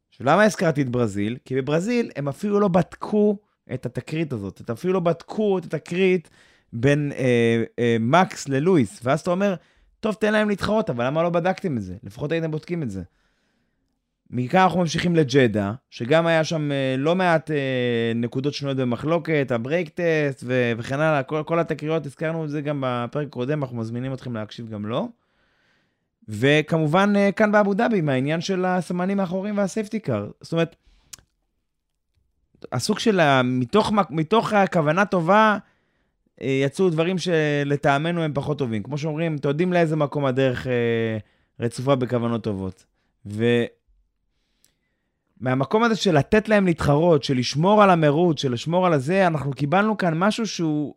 עכשיו, למה הזכרתי את ברזיל? כי בברזיל הם אפילו לא בדקו את התקרית הזאת. הם אפילו לא בדקו את התקרית בין אה, אה, מקס ללואיס. ואז אתה אומר, טוב, תן להם להתחרות, אבל למה לא בדקתם את זה? לפחות הייתם בודקים את זה. מכאן אנחנו ממשיכים לג'דה, שגם היה שם אה, לא מעט אה, נקודות שנויות במחלוקת, ה brake test ו- וכן הלאה, כל, כל התקריות, הזכרנו את זה גם בפרק הקודם, אנחנו מזמינים אתכם להקשיב גם לו. וכמובן, אה, כאן באבו דאבי, מהעניין של הסמנים האחוריים והסייפטי קאר. זאת אומרת, הסוג של. מתוך, מתוך הכוונה טובה, אה, יצאו דברים שלטעמנו הם פחות טובים. כמו שאומרים, אתם יודעים לאיזה מקום הדרך אה, רצופה בכוונות טובות. ומהמקום הזה של לתת להם להתחרות, של לשמור על המרוץ, של לשמור על הזה, אנחנו קיבלנו כאן משהו שהוא,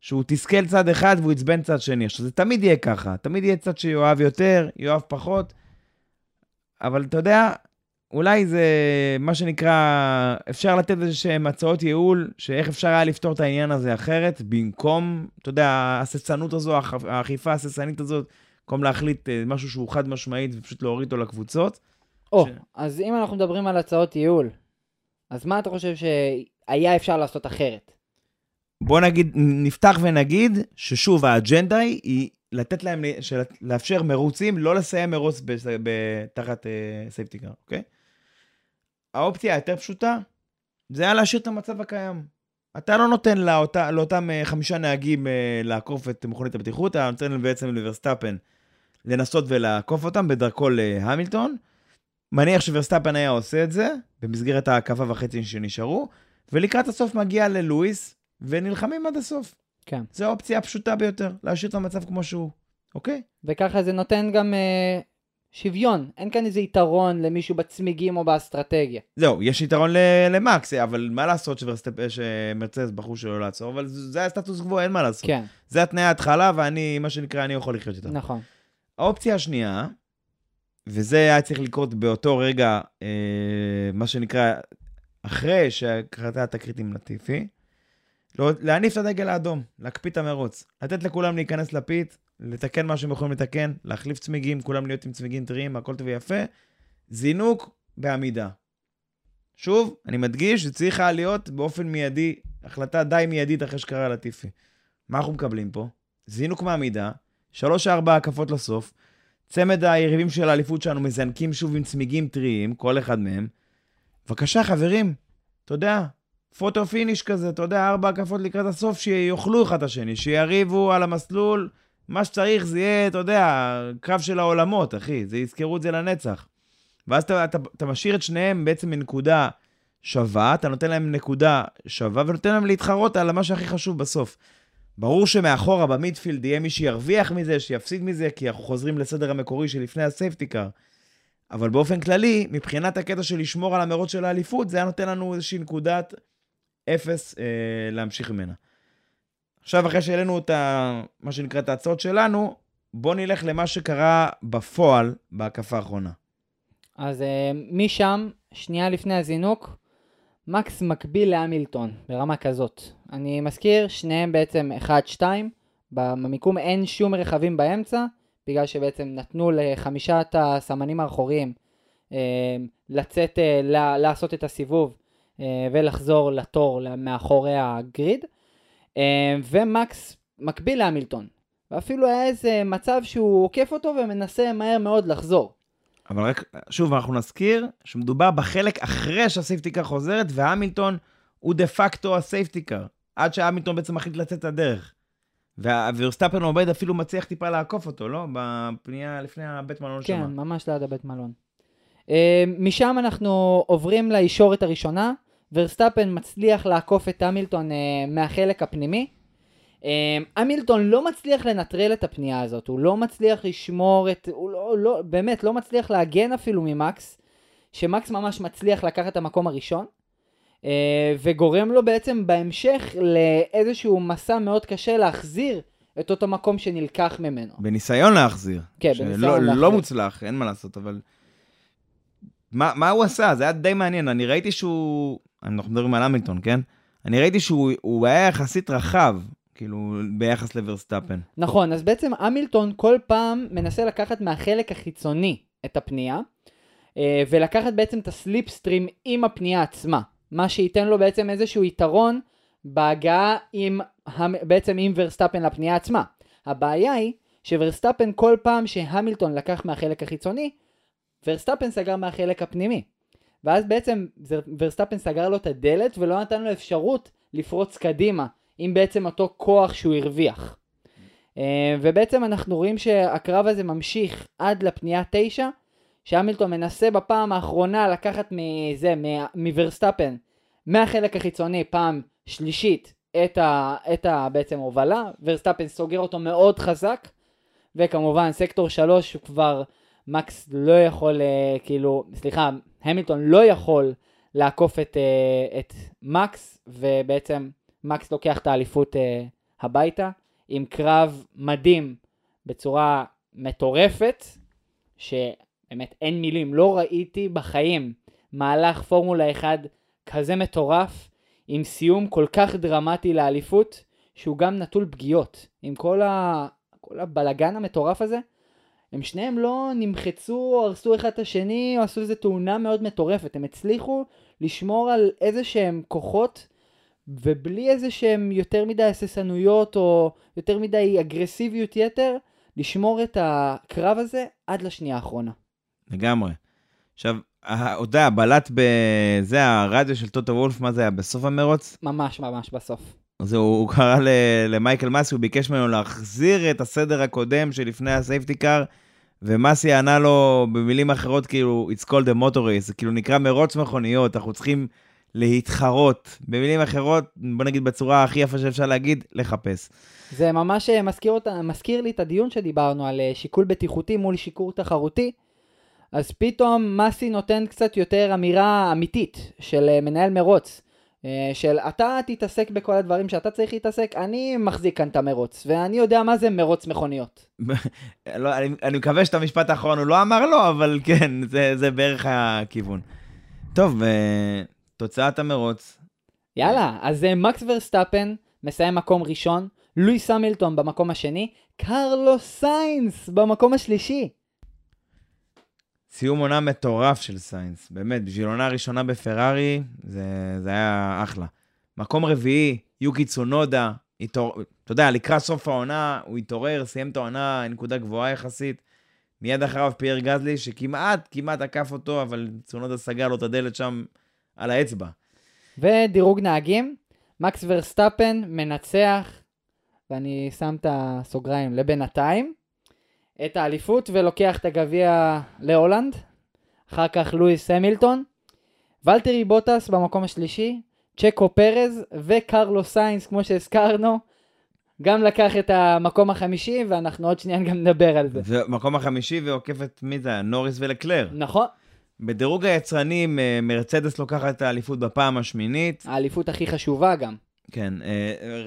שהוא תסכל צד אחד והוא עצבן צד שני. עכשיו, זה תמיד יהיה ככה, תמיד יהיה צד שיואב יותר, יואב פחות, אבל אתה יודע, אולי זה מה שנקרא, אפשר לתת איזה שהן הצעות ייעול, שאיך אפשר היה לפתור את העניין הזה אחרת, במקום, אתה יודע, ההססנות הזו, האכיפה ההססנית הזאת, במקום להחליט אה, משהו שהוא חד משמעית ופשוט להוריד אותו לקבוצות. או, ש... אז אם אנחנו מדברים על הצעות ייעול, אז מה אתה חושב שהיה אפשר לעשות אחרת? בוא נגיד, נפתח ונגיד ששוב, האג'נדה היא לתת להם, לאפשר מרוצים, לא לסיים מרוץ תחת safety car, אוקיי? האופציה היותר פשוטה, זה היה להשאיר את המצב הקיים. אתה לא נותן לאות, לאותם אה, חמישה נהגים אה, לעקוף את מכונית הבטיחות, אתה נותן בעצם לוורסטאפן לנסות ולעקוף אותם בדרכו להמילטון. מניח שוורסטאפן היה עושה את זה, במסגרת ההקפה וחצי שנשארו, ולקראת הסוף מגיע ללואיס, ונלחמים עד הסוף. כן. זו האופציה הפשוטה ביותר, להשאיר את המצב כמו שהוא, אוקיי? וככה זה נותן גם אה, שוויון, אין כאן איזה יתרון למישהו בצמיגים או באסטרטגיה. זהו, יש יתרון למקס, אבל מה לעשות שמרצז בחרו שלא לעצור, אבל זה הסטטוס קוו, אין מה לעשות. כן. זה התנאי ההתחלה, ואני, מה שנקרא, אני יכול לחיות איתם. נכון. האופציה השנייה, וזה היה צריך לקרות באותו רגע, אה, מה שנקרא, אחרי שקרתה התקרית עם לטיפי, לא, להניף את הדגל האדום, להקפיא את המרוץ, לתת לכולם להיכנס לפית, לתקן מה שהם יכולים לתקן, להחליף צמיגים, כולם להיות עם צמיגים טריים, הכל טוב ויפה. זינוק בעמידה. שוב, אני מדגיש, זה צריך היה להיות באופן מיידי, החלטה די מיידית אחרי שקרה לטיפי. מה אנחנו מקבלים פה? זינוק מעמידה, שלוש-ארבע הקפות לסוף, צמד היריבים של האליפות שלנו מזנקים שוב עם צמיגים טריים, כל אחד מהם. בבקשה, חברים, אתה יודע, photo finish כזה, אתה יודע, ארבע הקפות לקראת הסוף, שיאכלו אחד את השני, שיריבו על המסלול, מה שצריך זה יהיה, אתה יודע, קרב של העולמות, אחי, זה יזכרו את זה לנצח. ואז אתה, אתה, אתה משאיר את שניהם בעצם מנקודה שווה, אתה נותן להם נקודה שווה ונותן להם להתחרות על מה שהכי חשוב בסוף. ברור שמאחורה ב midfield יהיה מי שירוויח מזה, שיפסיד מזה, כי אנחנו חוזרים לסדר המקורי שלפני ה safety car. אבל באופן כללי, מבחינת הקטע של לשמור על המרוץ של האליפות, זה היה נותן לנו איזושהי נקודת אפס אה, להמשיך ממנה. עכשיו, אחרי שהעלינו את ה, מה שנקרא את ההצעות שלנו, בואו נלך למה שקרה בפועל בהקפה האחרונה. אז אה, משם, שנייה לפני הזינוק, מקס מקביל להמילטון, ברמה כזאת. אני מזכיר, שניהם בעצם 1-2, במיקום אין שום רכבים באמצע, בגלל שבעצם נתנו לחמישת הסמנים האחוריים אה, לצאת, אה, לעשות את הסיבוב ולחזור לתור מאחורי הגריד. אה, ומקס מקביל להמילטון. ואפילו היה איזה מצב שהוא עוקף אותו ומנסה מהר מאוד לחזור. אבל רק, שוב, אנחנו נזכיר שמדובר בחלק אחרי שה safety car חוזרת, והמילטון הוא דה פקטו ה safety car, עד שהמילטון בעצם מחליט לצאת לדרך. וורסטאפן עובד אפילו מצליח טיפה לעקוף אותו, לא? בפנייה לפני הבית מלון כן, שם. ממש ליד הבית מלון. Uh, משם אנחנו עוברים לישורת הראשונה. ורסטאפן מצליח לעקוף את המילטון uh, מהחלק הפנימי. Uh, המילטון לא מצליח לנטרל את הפנייה הזאת, הוא לא מצליח לשמור את... הוא לא, לא, באמת לא מצליח להגן אפילו ממקס, שמקס ממש מצליח לקחת את המקום הראשון. uh, וגורם לו בעצם בהמשך לאיזשהו מסע מאוד קשה להחזיר את אותו מקום שנלקח ממנו. בניסיון להחזיר. כן, בניסיון לא להחזיר. מוצלח, אין מה לעשות, אבל... מה, מה הוא עשה? זה היה די מעניין. אני ראיתי שהוא... אנחנו מדברים על המילטון, כן? אני ראיתי שהוא הוא היה יחסית רחב, כאילו, ביחס לוורסטאפן. נכון, אז בעצם המילטון כל פעם מנסה לקחת מהחלק החיצוני את הפנייה, אה, ולקחת בעצם את ה slipstream עם הפנייה עצמה, מה שייתן לו בעצם איזשהו יתרון בהגעה עם, בעצם עם ורסטאפן לפנייה עצמה. הבעיה היא שוורסטאפן כל פעם שהמילטון לקח מהחלק החיצוני, ורסטאפן סגר מהחלק הפנימי. ואז בעצם ורסטאפן סגר לו את הדלת ולא נתן לו אפשרות לפרוץ קדימה עם בעצם אותו כוח שהוא הרוויח. אה, ובעצם אנחנו רואים שהקרב הזה ממשיך עד לפנייה 9, שהמילטון מנסה בפעם האחרונה לקחת מזה, מ- מוורסטאפן, מהחלק החיצוני פעם שלישית את, ה, את ה, בעצם הובלה, ורסטאפן סוגר אותו מאוד חזק, וכמובן sector 3 הוא כבר, מקס לא יכול, אה, כאילו, סליחה, המילטון לא יכול לעקוף את, אה, את מקס, ובעצם מקס לוקח את האליפות אה, הביתה, עם קרב מדהים בצורה מטורפת, שבאמת אין מילים, לא ראיתי בחיים מהלך פורמולה 1 כזה מטורף, עם סיום כל כך דרמטי לאליפות, שהוא גם נטול פגיעות. עם כל, ה... כל הבלגן המטורף הזה, הם שניהם לא נמחצו או הרסו אחד את השני או עשו איזו תאונה מאוד מטורפת. הם הצליחו לשמור על איזה שהם כוחות ובלי איזה שהם יותר מדי הססנויות או יותר מדי אגרסיביות יתר, לשמור את הקרב הזה עד לשנייה האחרונה. לגמרי. עכשיו, ההודעה, הבלט בזה, הרדיו של טוטו וולף, מה זה היה? בסוף המרוץ? ממש ממש בסוף. אז הוא, קרא למייקל מסי, הוא ביקש ממנו להחזיר את הסדר הקודם שלפני הסייפטי קאר, ומסי ענה לו במילים אחרות, כאילו, it's called a motor race, כאילו נקרא מרוץ מכוניות, אנחנו צריכים להתחרות. במילים אחרות, בוא נגיד בצורה הכי יפה שאפשר להגיד, לחפש. זה ממש אה, מזכיר, אותה, מזכיר לי את הדיון שדיברנו על אה, שיקול בטיחותי מול שיקול תחרותי. אז פתאום מסי נותן קצת יותר אמירה אמיתית של אה, מנהל מרוץ. אה, של אתה תתעסק בכל הדברים שאתה צריך להתעסק, אני מחזיק כאן את המרוץ, ואני יודע מה זה מרוץ מכוניות. לא, אני, אני מקווה שאת המשפט האחרון הוא לא אמר לו, אבל כן, זה, זה בערך הכיוון. טוב, אה, תוצאת המרוץ, יאללה, אז מקס ורסטאפן מסיים מקום ראשון, לואיס המילטון במקום השני, קרלוס סיינס במקום השלישי. סיום עונה מטורף של סיינס, באמת, בשביל עונה ראשונה בפרארי, זה, זה היה אחלה. מקום רביעי, יוקי צונודה, התעור... אתה יודע, לקראת סוף העונה, הוא התעורר, סיים את העונה, נקודה גבוהה יחסית. מיד אחריו פייר גזלי, שכמעט, כמעט עקף אותו, אבל צונודה סגר לו את הדלת שם על האצבע. ודירוג נהגים, מקס ורסטאפן מנצח, ואני שם את הסוגריים לבינתיים, את האליפות ולוקח את הגביע להולנד, אחר כך לואיס המילטון, ולטרי בוטאס במקום השלישי, צ'קו פרז וקרלוס סיינס כמו שהזכרנו, גם לקח את המקום החמישי, ואנחנו עוד שנייה גם נדבר על זה. ומקום החמישי ועוקף את מי זה? היה? נוריס ולקלר. נכון, בדירוג היצרנים, אה, מרצדס לוקחת את האליפות בפעם השמינית. האליפות הכי חשובה גם. כן,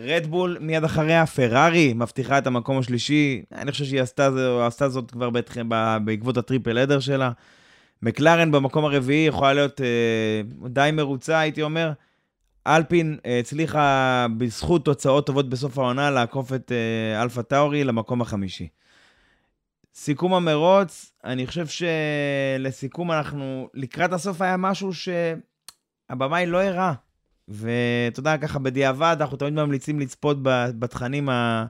רדבול מיד אחריה, פרארי מבטיחה את המקום השלישי. אני חושב שהיא עשתה, עשתה זאת כבר בתח... ב- בעקבות הטריפל אדר שלה. מקלרן במקום הרביעי יכולה להיות אה, די מרוצה, הייתי אומר. אלפין אה, הצליחה בזכות תוצאות טובות בסוף העונה לעקוף את אה, אלפה טאורי למקום החמישי. סיכום המרוץ, אני חושב שלסיכום אנחנו, לקראת הסוף היה משהו שהבמאי לא הראה. ואתה יודע, ככה בדיעבד, אנחנו תמיד ממליצים לצפות בתכנים ה...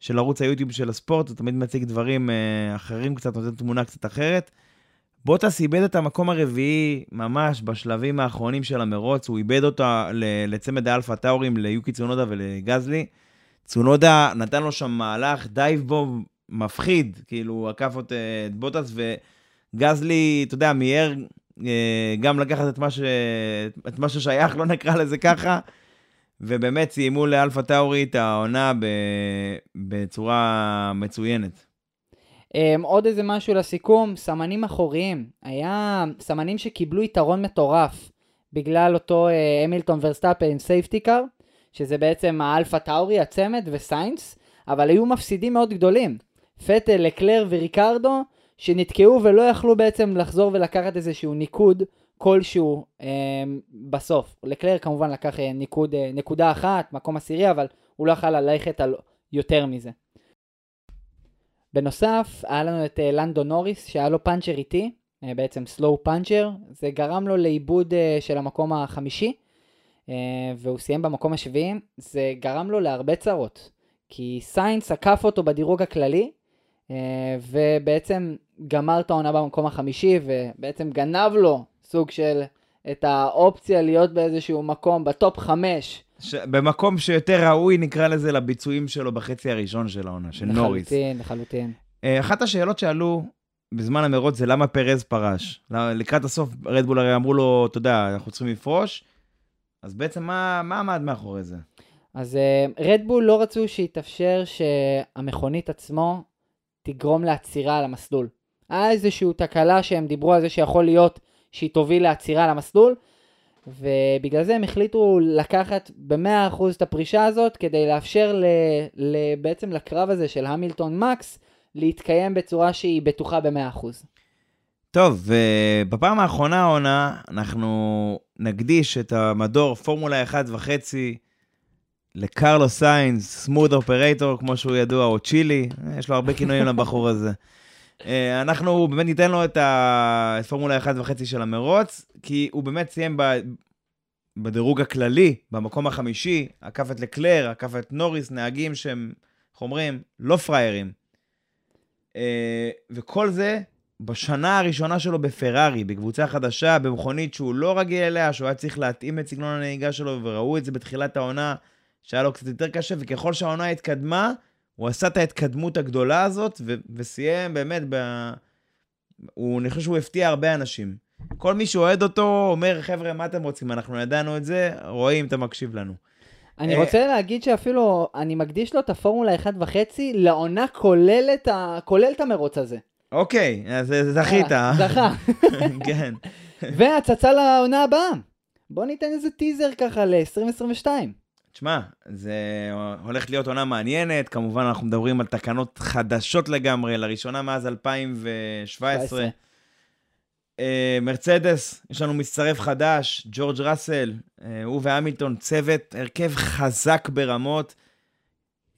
של ערוץ היוטיוב של הספורט, הוא תמיד מציג דברים אה, אחרים קצת, נותן תמונה קצת אחרת. בוטס איבד את המקום הרביעי ממש בשלבים האחרונים של המרוץ, הוא איבד אותה לצמד האלפה טאורים, ליוקי צונודה ולגזלי. צונודה נתן לו שם מהלך dive bomb מפחיד, כאילו, עקף אה, את בוטאס, וגזלי, אתה יודע, מיהר גם לקחת את מה, ש... את מה ששייך, לא נקרא לזה ככה, ובאמת סיימו לאלפה טאורי את העונה ב... בצורה מצוינת. Um, עוד איזה משהו לסיכום, סממנים אחוריים. היה סממנים שקיבלו יתרון מטורף בגלל אותו uh, המילטון ורסטאפן עם safety car, שזה בעצם האלפה טאורי, הצמד וסיינס, אבל היו מפסידים מאוד גדולים. פטל, לקלר וריקרדו, שנתקעו ולא יכלו בעצם לחזור ולקחת איזשהו ניקוד כלשהו um, בסוף. לקלר כמובן לקח uh, ניקוד, uh, נקודה אחת, מקום עשירי, אבל הוא לא יכל ללכת על יותר מזה. בנוסף, היה לנו את אה, לנדו נוריס, שהיה לו פאנצ'ר איטי, אה, בעצם slow puncture, זה גרם לו לאיבוד אה, של המקום החמישי, אה, והוא סיים במקום השביעי, זה גרם לו להרבה צרות, כי סיינס עקף אותו בדירוג הכללי, אה, ובעצם גמר את העונה במקום החמישי, ובעצם גנב לו סוג של את האופציה להיות באיזשהו מקום ב top חמש. ש... במקום שיותר ראוי, נקרא לזה, לביצועים שלו בחצי הראשון של העונה, של נוריס. לחלוטין, לחלוטין. אה, אחת השאלות שעלו בזמן המרוץ זה למה פרז פרש. לקראת הסוף רדבול הרי אמרו לו, אתה יודע, אנחנו צריכים לפרוש, אז בעצם מה, מה עמד מאחורי זה? אז רדבול לא רצו שיתאפשר שהמכונית עצמו תגרום לעצירה על המסלול. היה איזושהי תקלה שהם דיברו על זה שיכול להיות שהיא תוביל לעצירה על המסלול, ובגלל זה הם החליטו לקחת ב-100% את הפרישה הזאת כדי לאפשר ל, ל, בעצם לקרב הזה של המילטון מקס להתקיים בצורה שהיא בטוחה ב-100%. טוב, ובפעם האחרונה העונה, אנחנו נקדיש את המדור פורמולה 1.5 לקרלו סיינס, סמוד אופרטור, כמו שהוא ידוע, או צ'ילי, יש לו הרבה כינויים לבחור הזה. אה, אנחנו באמת ניתן לו את ה- את פורמולה 1.5 של המרוץ, כי הוא באמת סיים ב... בדירוג הכללי, במקום החמישי, עקף את לקלר, עקף את נוריס, נהגים שהם, איך אומרים, לא פראיירים. אה, וכל זה בשנה הראשונה שלו בפרארי, בקבוצה חדשה, במכונית שהוא לא רגיל אליה, שהוא היה צריך להתאים את סגנון הנהיגה שלו, וראו את זה בתחילת העונה, שהיה לו קצת יותר קשה, וככל שהעונה התקדמה, הוא עשה את ההתקדמות הגדולה הזאת, ו- וסיים באמת ב... הוא, אני חושב שהוא הפתיע הרבה אנשים. כל מי שאוהד אותו אומר, חבר'ה, מה אתם רוצים? אנחנו ידענו את זה, רואים, אתה מקשיב לנו. אני אה, רוצה להגיד שאפילו אני מקדיש לו את הפורמולה 1.5 לעונה כולל את, ה... כולל את המרוץ הזה. אוקיי, אז זכית. אה, זכה. כן. והצצה לעונה הבאה. בוא ניתן איזה טיזר ככה ל-2022. תשמע, זה הולך להיות עונה מעניינת, כמובן אנחנו מדברים על תקנות חדשות לגמרי, לראשונה מאז 2017. אה, מרצדס, יש לנו מצטרף חדש, ג'ורג' ראסל, אה, הוא והמילטון, צוות, הרכב חזק ברמות,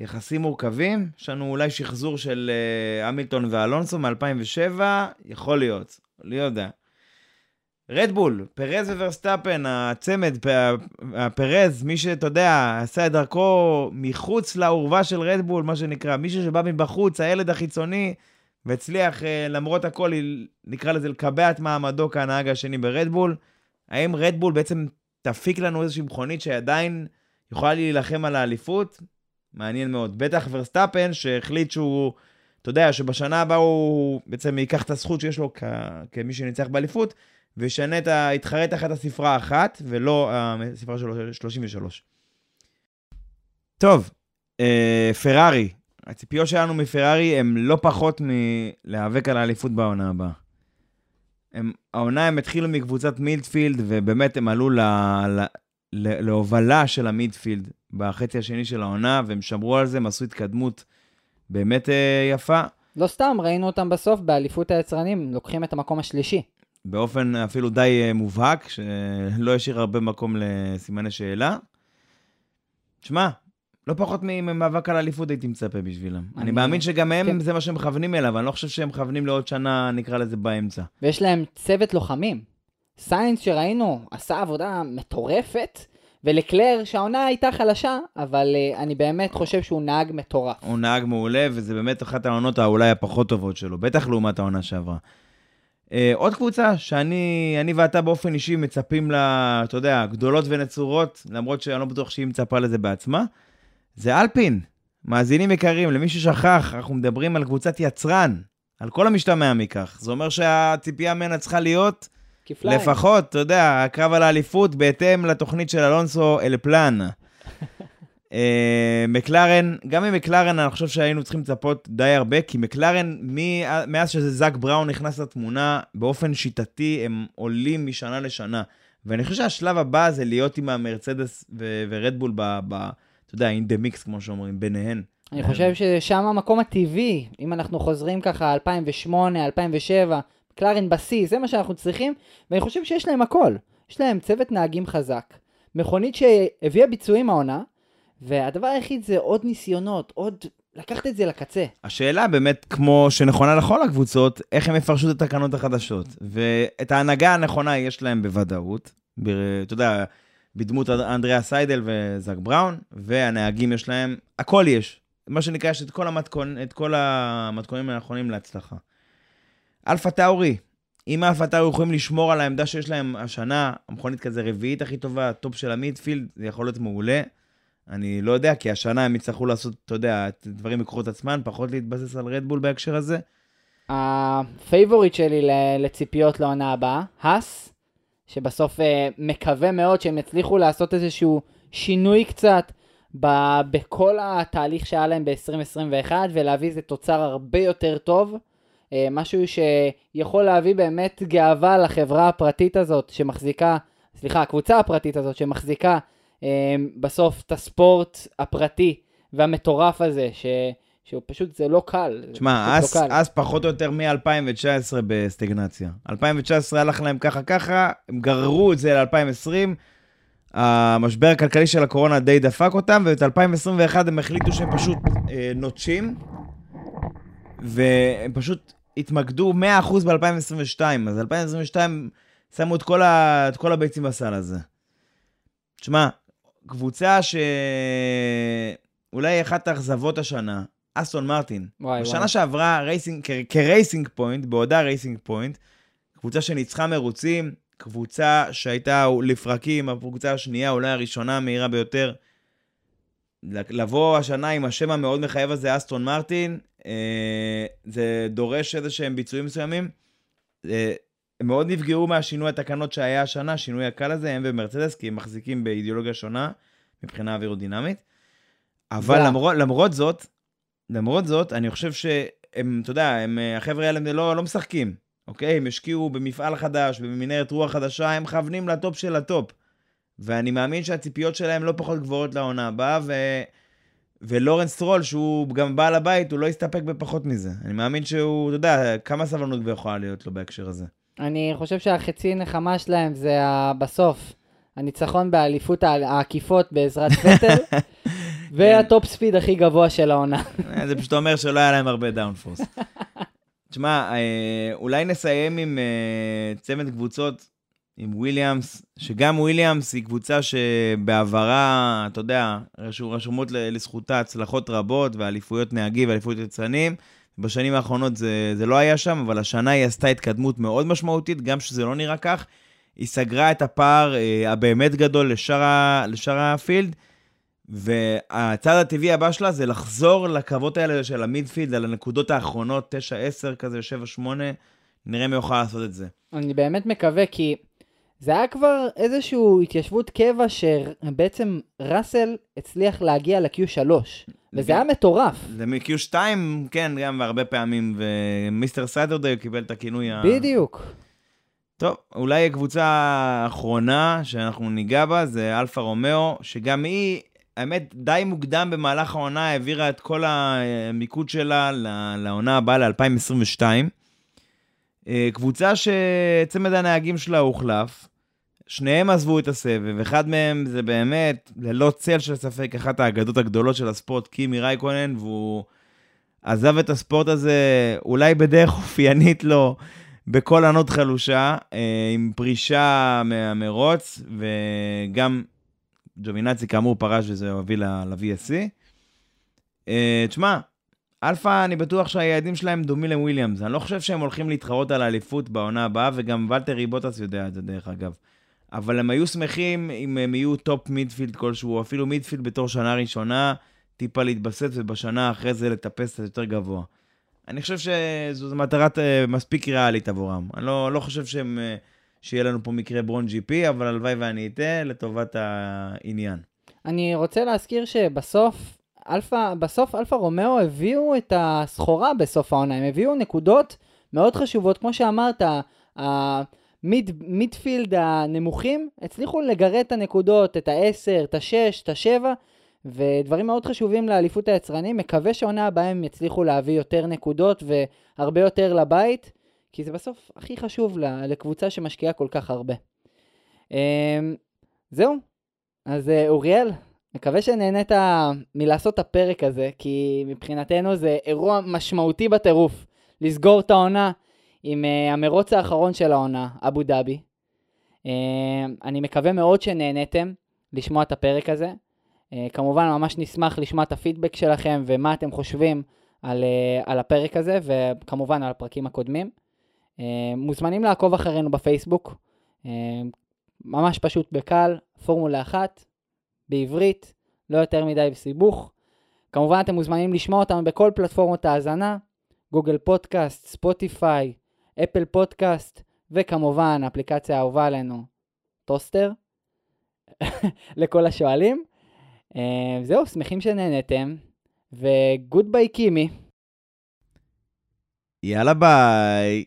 יחסים מורכבים. יש לנו אולי שחזור של אה, המילטון ואלונסו מ-2007, יכול להיות, לא יודע. רדבול, פרז וורסטאפן, הצמד, הפרז, מי שאתה יודע, עשה את דרכו מחוץ לאורווה של רדבול, מה שנקרא, מישהו שבא מבחוץ, הילד החיצוני, והצליח אה, למרות הכל, נקרא לזה, לקבע את מעמדו כנהג השני ברדבול. האם רדבול בעצם תפיק לנו איזושהי מכונית שעדיין יכולה להילחם על האליפות? מעניין מאוד. בטח ורסטאפן, שהחליט שהוא, אתה יודע, שבשנה הבאה הוא בעצם ייקח את הזכות שיש לו כ- כמי שניצח באליפות, וישנה את ה... יתחרה תחת הספרה האחת, ולא הספרה שלו 33. טוב, אה, פרארי. הציפיות שלנו מפרארי הן לא פחות מלהיאבק על האליפות בעונה הבאה. הם, העונה הם התחילו מקבוצת מידפילד, ובאמת הם עלו ל, ל, ל, להובלה של המידפילד בחצי השני של העונה, והם שמרו על זה, הם עשו התקדמות באמת אה, יפה, לא סתם, ראינו אותם בסוף באליפות היצרנים, לוקחים את המקום השלישי. באופן אפילו די אה, מובהק, שלא השאיר הרבה מקום לסימני שאלה. שמע, לא פחות ממאבק על אליפות הייתי מצפה בשבילם. אני, אני- מאמין שגם הם, כן. זה מה שהם מכוונים אליו, אני לא חושב שהם מכוונים לעוד שנה, נקרא לזה, באמצע. ויש להם צוות לוחמים. סיינס שראינו עשה עבודה מטורפת, ולקלר שהעונה הייתה חלשה, אבל uh, אני באמת חושב שהוא נהג מטורף. הוא נהג מעולה, וזה באמת אחת העונות האולי הפחות טובות שלו, בטח לעומת העונה שעברה. Uh, עוד קבוצה שאני אני ואתה באופן אישי מצפים לה, אתה יודע, גדולות ונצורות, למרות שאני לא בטוח שהיא מצפה לזה בעצמה, זה אלפין. מאזינים יקרים, למי ששכח, אנחנו מדברים על קבוצת יצרן, על כל המשתמע מכך. זה אומר שהציפייה ממנה צריכה להיות כפליים. לפחות, אתה יודע, הקרב על האליפות בהתאם לתוכנית של אלונסו אל פלן. אה, מקלרן, גם ממקלרן אני חושב שהיינו צריכים לצפות די הרבה, כי מקלרן, מ- מאז שזה זאק בראון נכנס לתמונה, באופן שיטתי הם עולים משנה לשנה. ואני חושב שהשלב הבא זה להיות עם המרצדס ו- ורדבול, ב- ב- אתה יודע, in the mix, כמו שאומרים, ביניהן. אני חושב ששם המקום הטבעי, אם אנחנו חוזרים ככה 2008, 2007, קלרן בשיא, זה מה שאנחנו צריכים, ואני חושב שיש להם הכל. יש להם צוות נהגים חזק, מכונית שהביאה ביצועים העונה, והדבר היחיד זה עוד ניסיונות, עוד לקחת את זה לקצה. השאלה באמת, כמו שנכונה לכל הקבוצות, איך הם יפרשו את התקנות החדשות. ואת ההנהגה הנכונה יש להם בוודאות. ב- אתה יודע, בדמות אנדריאה סיידל וזאק בראון, והנהגים יש להם, הכל יש. מה שנקרא, יש את כל, המתכון, את כל המתכונים הנכונים להצלחה. אלפה טאורי, אם אלפה טאורי יכולים לשמור על העמדה שיש להם השנה, המכונית כזה רביעית הכי טובה, top של ה midfield, זה יכול להיות מעולה. אני לא יודע, כי השנה הם יצטרכו לעשות, אתה יודע, את דברים מכוחות עצמן, פחות להתבסס על רדבול בהקשר הזה. ה favorite שלי לציפיות לעונה הבאה, האס, שבסוף אה, מקווה מאוד שהם יצליחו לעשות איזשהו שינוי קצת בכל התהליך שהיה להם ב-2021 ולהביא איזה תוצר הרבה יותר טוב. אה, משהו שיכול להביא באמת גאווה לחברה הפרטית הזאת שמחזיקה, סליחה, הקבוצה הפרטית הזאת שמחזיקה בסוף את הספורט הפרטי והמטורף הזה, ש... שהוא פשוט, זה לא קל. תשמע, פשוט אז, לא קל. אז פחות או יותר מ-2019 בסטגנציה. 2019 הלך להם ככה ככה, הם גררו את זה ל-2020, המשבר הכלכלי של הקורונה די דפק אותם, ואת 2021 הם החליטו שהם פשוט אה, נוטשים, והם פשוט התמקדו 100% ב-2022, אז 2022 שמו את כל, ה... את כל הביצים בסל הזה. תשמע, קבוצה שאולי אחת האכזבות השנה, אסטון מרטין. וואי, בשנה וואי. שעברה, רייסינג, כ- כ Racing Point, בעודה Racing Point, קבוצה שניצחה מרוצים, קבוצה שהייתה לפרקים, הקבוצה השנייה, אולי הראשונה המהירה ביותר. לבוא השנה עם השם המאוד מחייב הזה, אסטון מרטין, אה, זה דורש איזה שהם ביצועים מסוימים. אה, הם מאוד נפגעו מהשינוי התקנות שהיה השנה, שינוי הקל הזה, הם ומרצדס, כי הם מחזיקים באידיאולוגיה שונה מבחינה אווירודינמית. אבל זה- למרות, למרות זאת, למרות זאת, אני חושב שהם, אתה יודע, הם, אה, החבר'ה האלה לא, לא משחקים, אוקיי? הם השקיעו במפעל חדש, במנהרת רוח חדשה, הם מכוונים ל top של ה top. ואני מאמין שהציפיות שלהם לא פחות גבוהות לעונה הבאה, ו... ולורנס סטרול, שהוא גם בעל הבית, הוא לא יסתפק בפחות מזה. אני מאמין שהוא, אתה יודע, כמה סבלנות יכולה להיות לו בהקשר הזה. אני חושב שהחצי נחמה שלהם זה ה- בסוף, הניצחון באליפות ה- העקיפות בעזרת וטל, וה top speed הכי גבוה של העונה. אה, זה פשוט אומר שלא היה להם הרבה downforce. תשמע, אה, אולי נסיים עם אה, צמד קבוצות, עם וויליאמס, שגם וויליאמס היא קבוצה שבעברה, אתה יודע, רשו- רשומות לזכותה הצלחות רבות, ואליפויות נהגים ואליפויות יצרנים. בשנים האחרונות זה, זה לא היה שם, אבל השנה היא עשתה התקדמות מאוד משמעותית, גם שזה לא נראה כך. היא סגרה את הפער אה, הבאמת גדול לשאר, לשאר ה field, והצעד הטבעי הבא שלה זה לחזור לקרבות האלה של ה midfield, על הנקודות האחרונות, 9-10 כזה, 7-8, נראה מי יוכל לעשות את זה. אני באמת מקווה, כי זה היה כבר איזושהי התיישבות קבע שבעצם ראסל הצליח להגיע ל-Q3, וזה היה מטורף. זה מ-Q2, כן, גם והרבה פעמים, ו Mister Saturday קיבל את הכינוי ה... בדיוק. טוב, אולי הקבוצה האחרונה שאנחנו ניגע בה זה אלפה רומאו, שגם היא, האמת, די מוקדם במהלך העונה העבירה את כל המיקוד שלה לעונה הבאה, ל-2022. אה, קבוצה שצמד הנהגים שלה הוחלף, שניהם עזבו את הסבב, אחד מהם זה באמת, ללא צל של ספק, אחת האגדות הגדולות של הספורט, קימי רייקונן, והוא עזב את הספורט הזה אולי בדרך אופיינית לו, בקול ענות חלושה, אה, עם פרישה מהמרוץ, וגם ג'ובינאצי כאמור פרש וזה הוביל ל-VSC. אה, תשמע, אלפא, אני בטוח שהיעדים שלהם דומים לוויליאמס. אני לא חושב שהם הולכים להתחרות על האליפות בעונה הבאה, וגם ולטרי בוטאס יודע את זה, דרך אגב. אבל הם היו שמחים אם הם יהיו top midfield כלשהו, אפילו midfield בתור שנה ראשונה, טיפה להתבסס, ובשנה אחרי זה לטפס קצת יותר גבוה. אני חושב שזו מטרת אה, מספיק ריאלית עבורם. אני לא, לא חושב שהם, אה, שיהיה לנו פה מקרה Brawn GP, אבל הלוואי ואני אטעה לטובת העניין. אני רוצה להזכיר שבסוף, אלפא, בסוף אלפא רומאו הביאו את הסחורה בסוף העונה, הם הביאו נקודות מאוד חשובות, כמו שאמרת, ה midfield הנמוכים הצליחו לגרד את הנקודות, את ה-10, את ה-6, את ה-7, ודברים מאוד חשובים לאליפות היצרנים, מקווה שעונה הבאה הם יצליחו להביא יותר נקודות והרבה יותר לבית, כי זה בסוף הכי חשוב לקבוצה שמשקיעה כל כך הרבה. אמ, זהו, אז אה, אוריאל, מקווה שנהנית מלעשות את הפרק הזה, כי מבחינתנו זה אירוע משמעותי בטירוף. לסגור את העונה עם uh, המרוץ האחרון של העונה, אבו דאבי. Uh, אני מקווה מאוד שנהניתם לשמוע את הפרק הזה. Uh, כמובן, ממש נשמח לשמוע את הפידבק שלכם ומה אתם חושבים על, על הפרק הזה, וכמובן על הפרקים הקודמים. מוזמנים לעקוב אחרינו בפייסבוק, ממש פשוט בקל, פורמולה אחת, בעברית, לא יותר מדי בסיבוך. כמובן אתם מוזמנים לשמוע אותנו בכל פלטפורמות ההאזנה, גוגל פודקאסט, ספוטיפיי, Apple Podcast, וכמובן האפליקציה האהובה עלינו, טוסטר, לכל השואלים. אה, זהו, שמחים שנהנתם, ו goodbye קימי. יאללה ביי.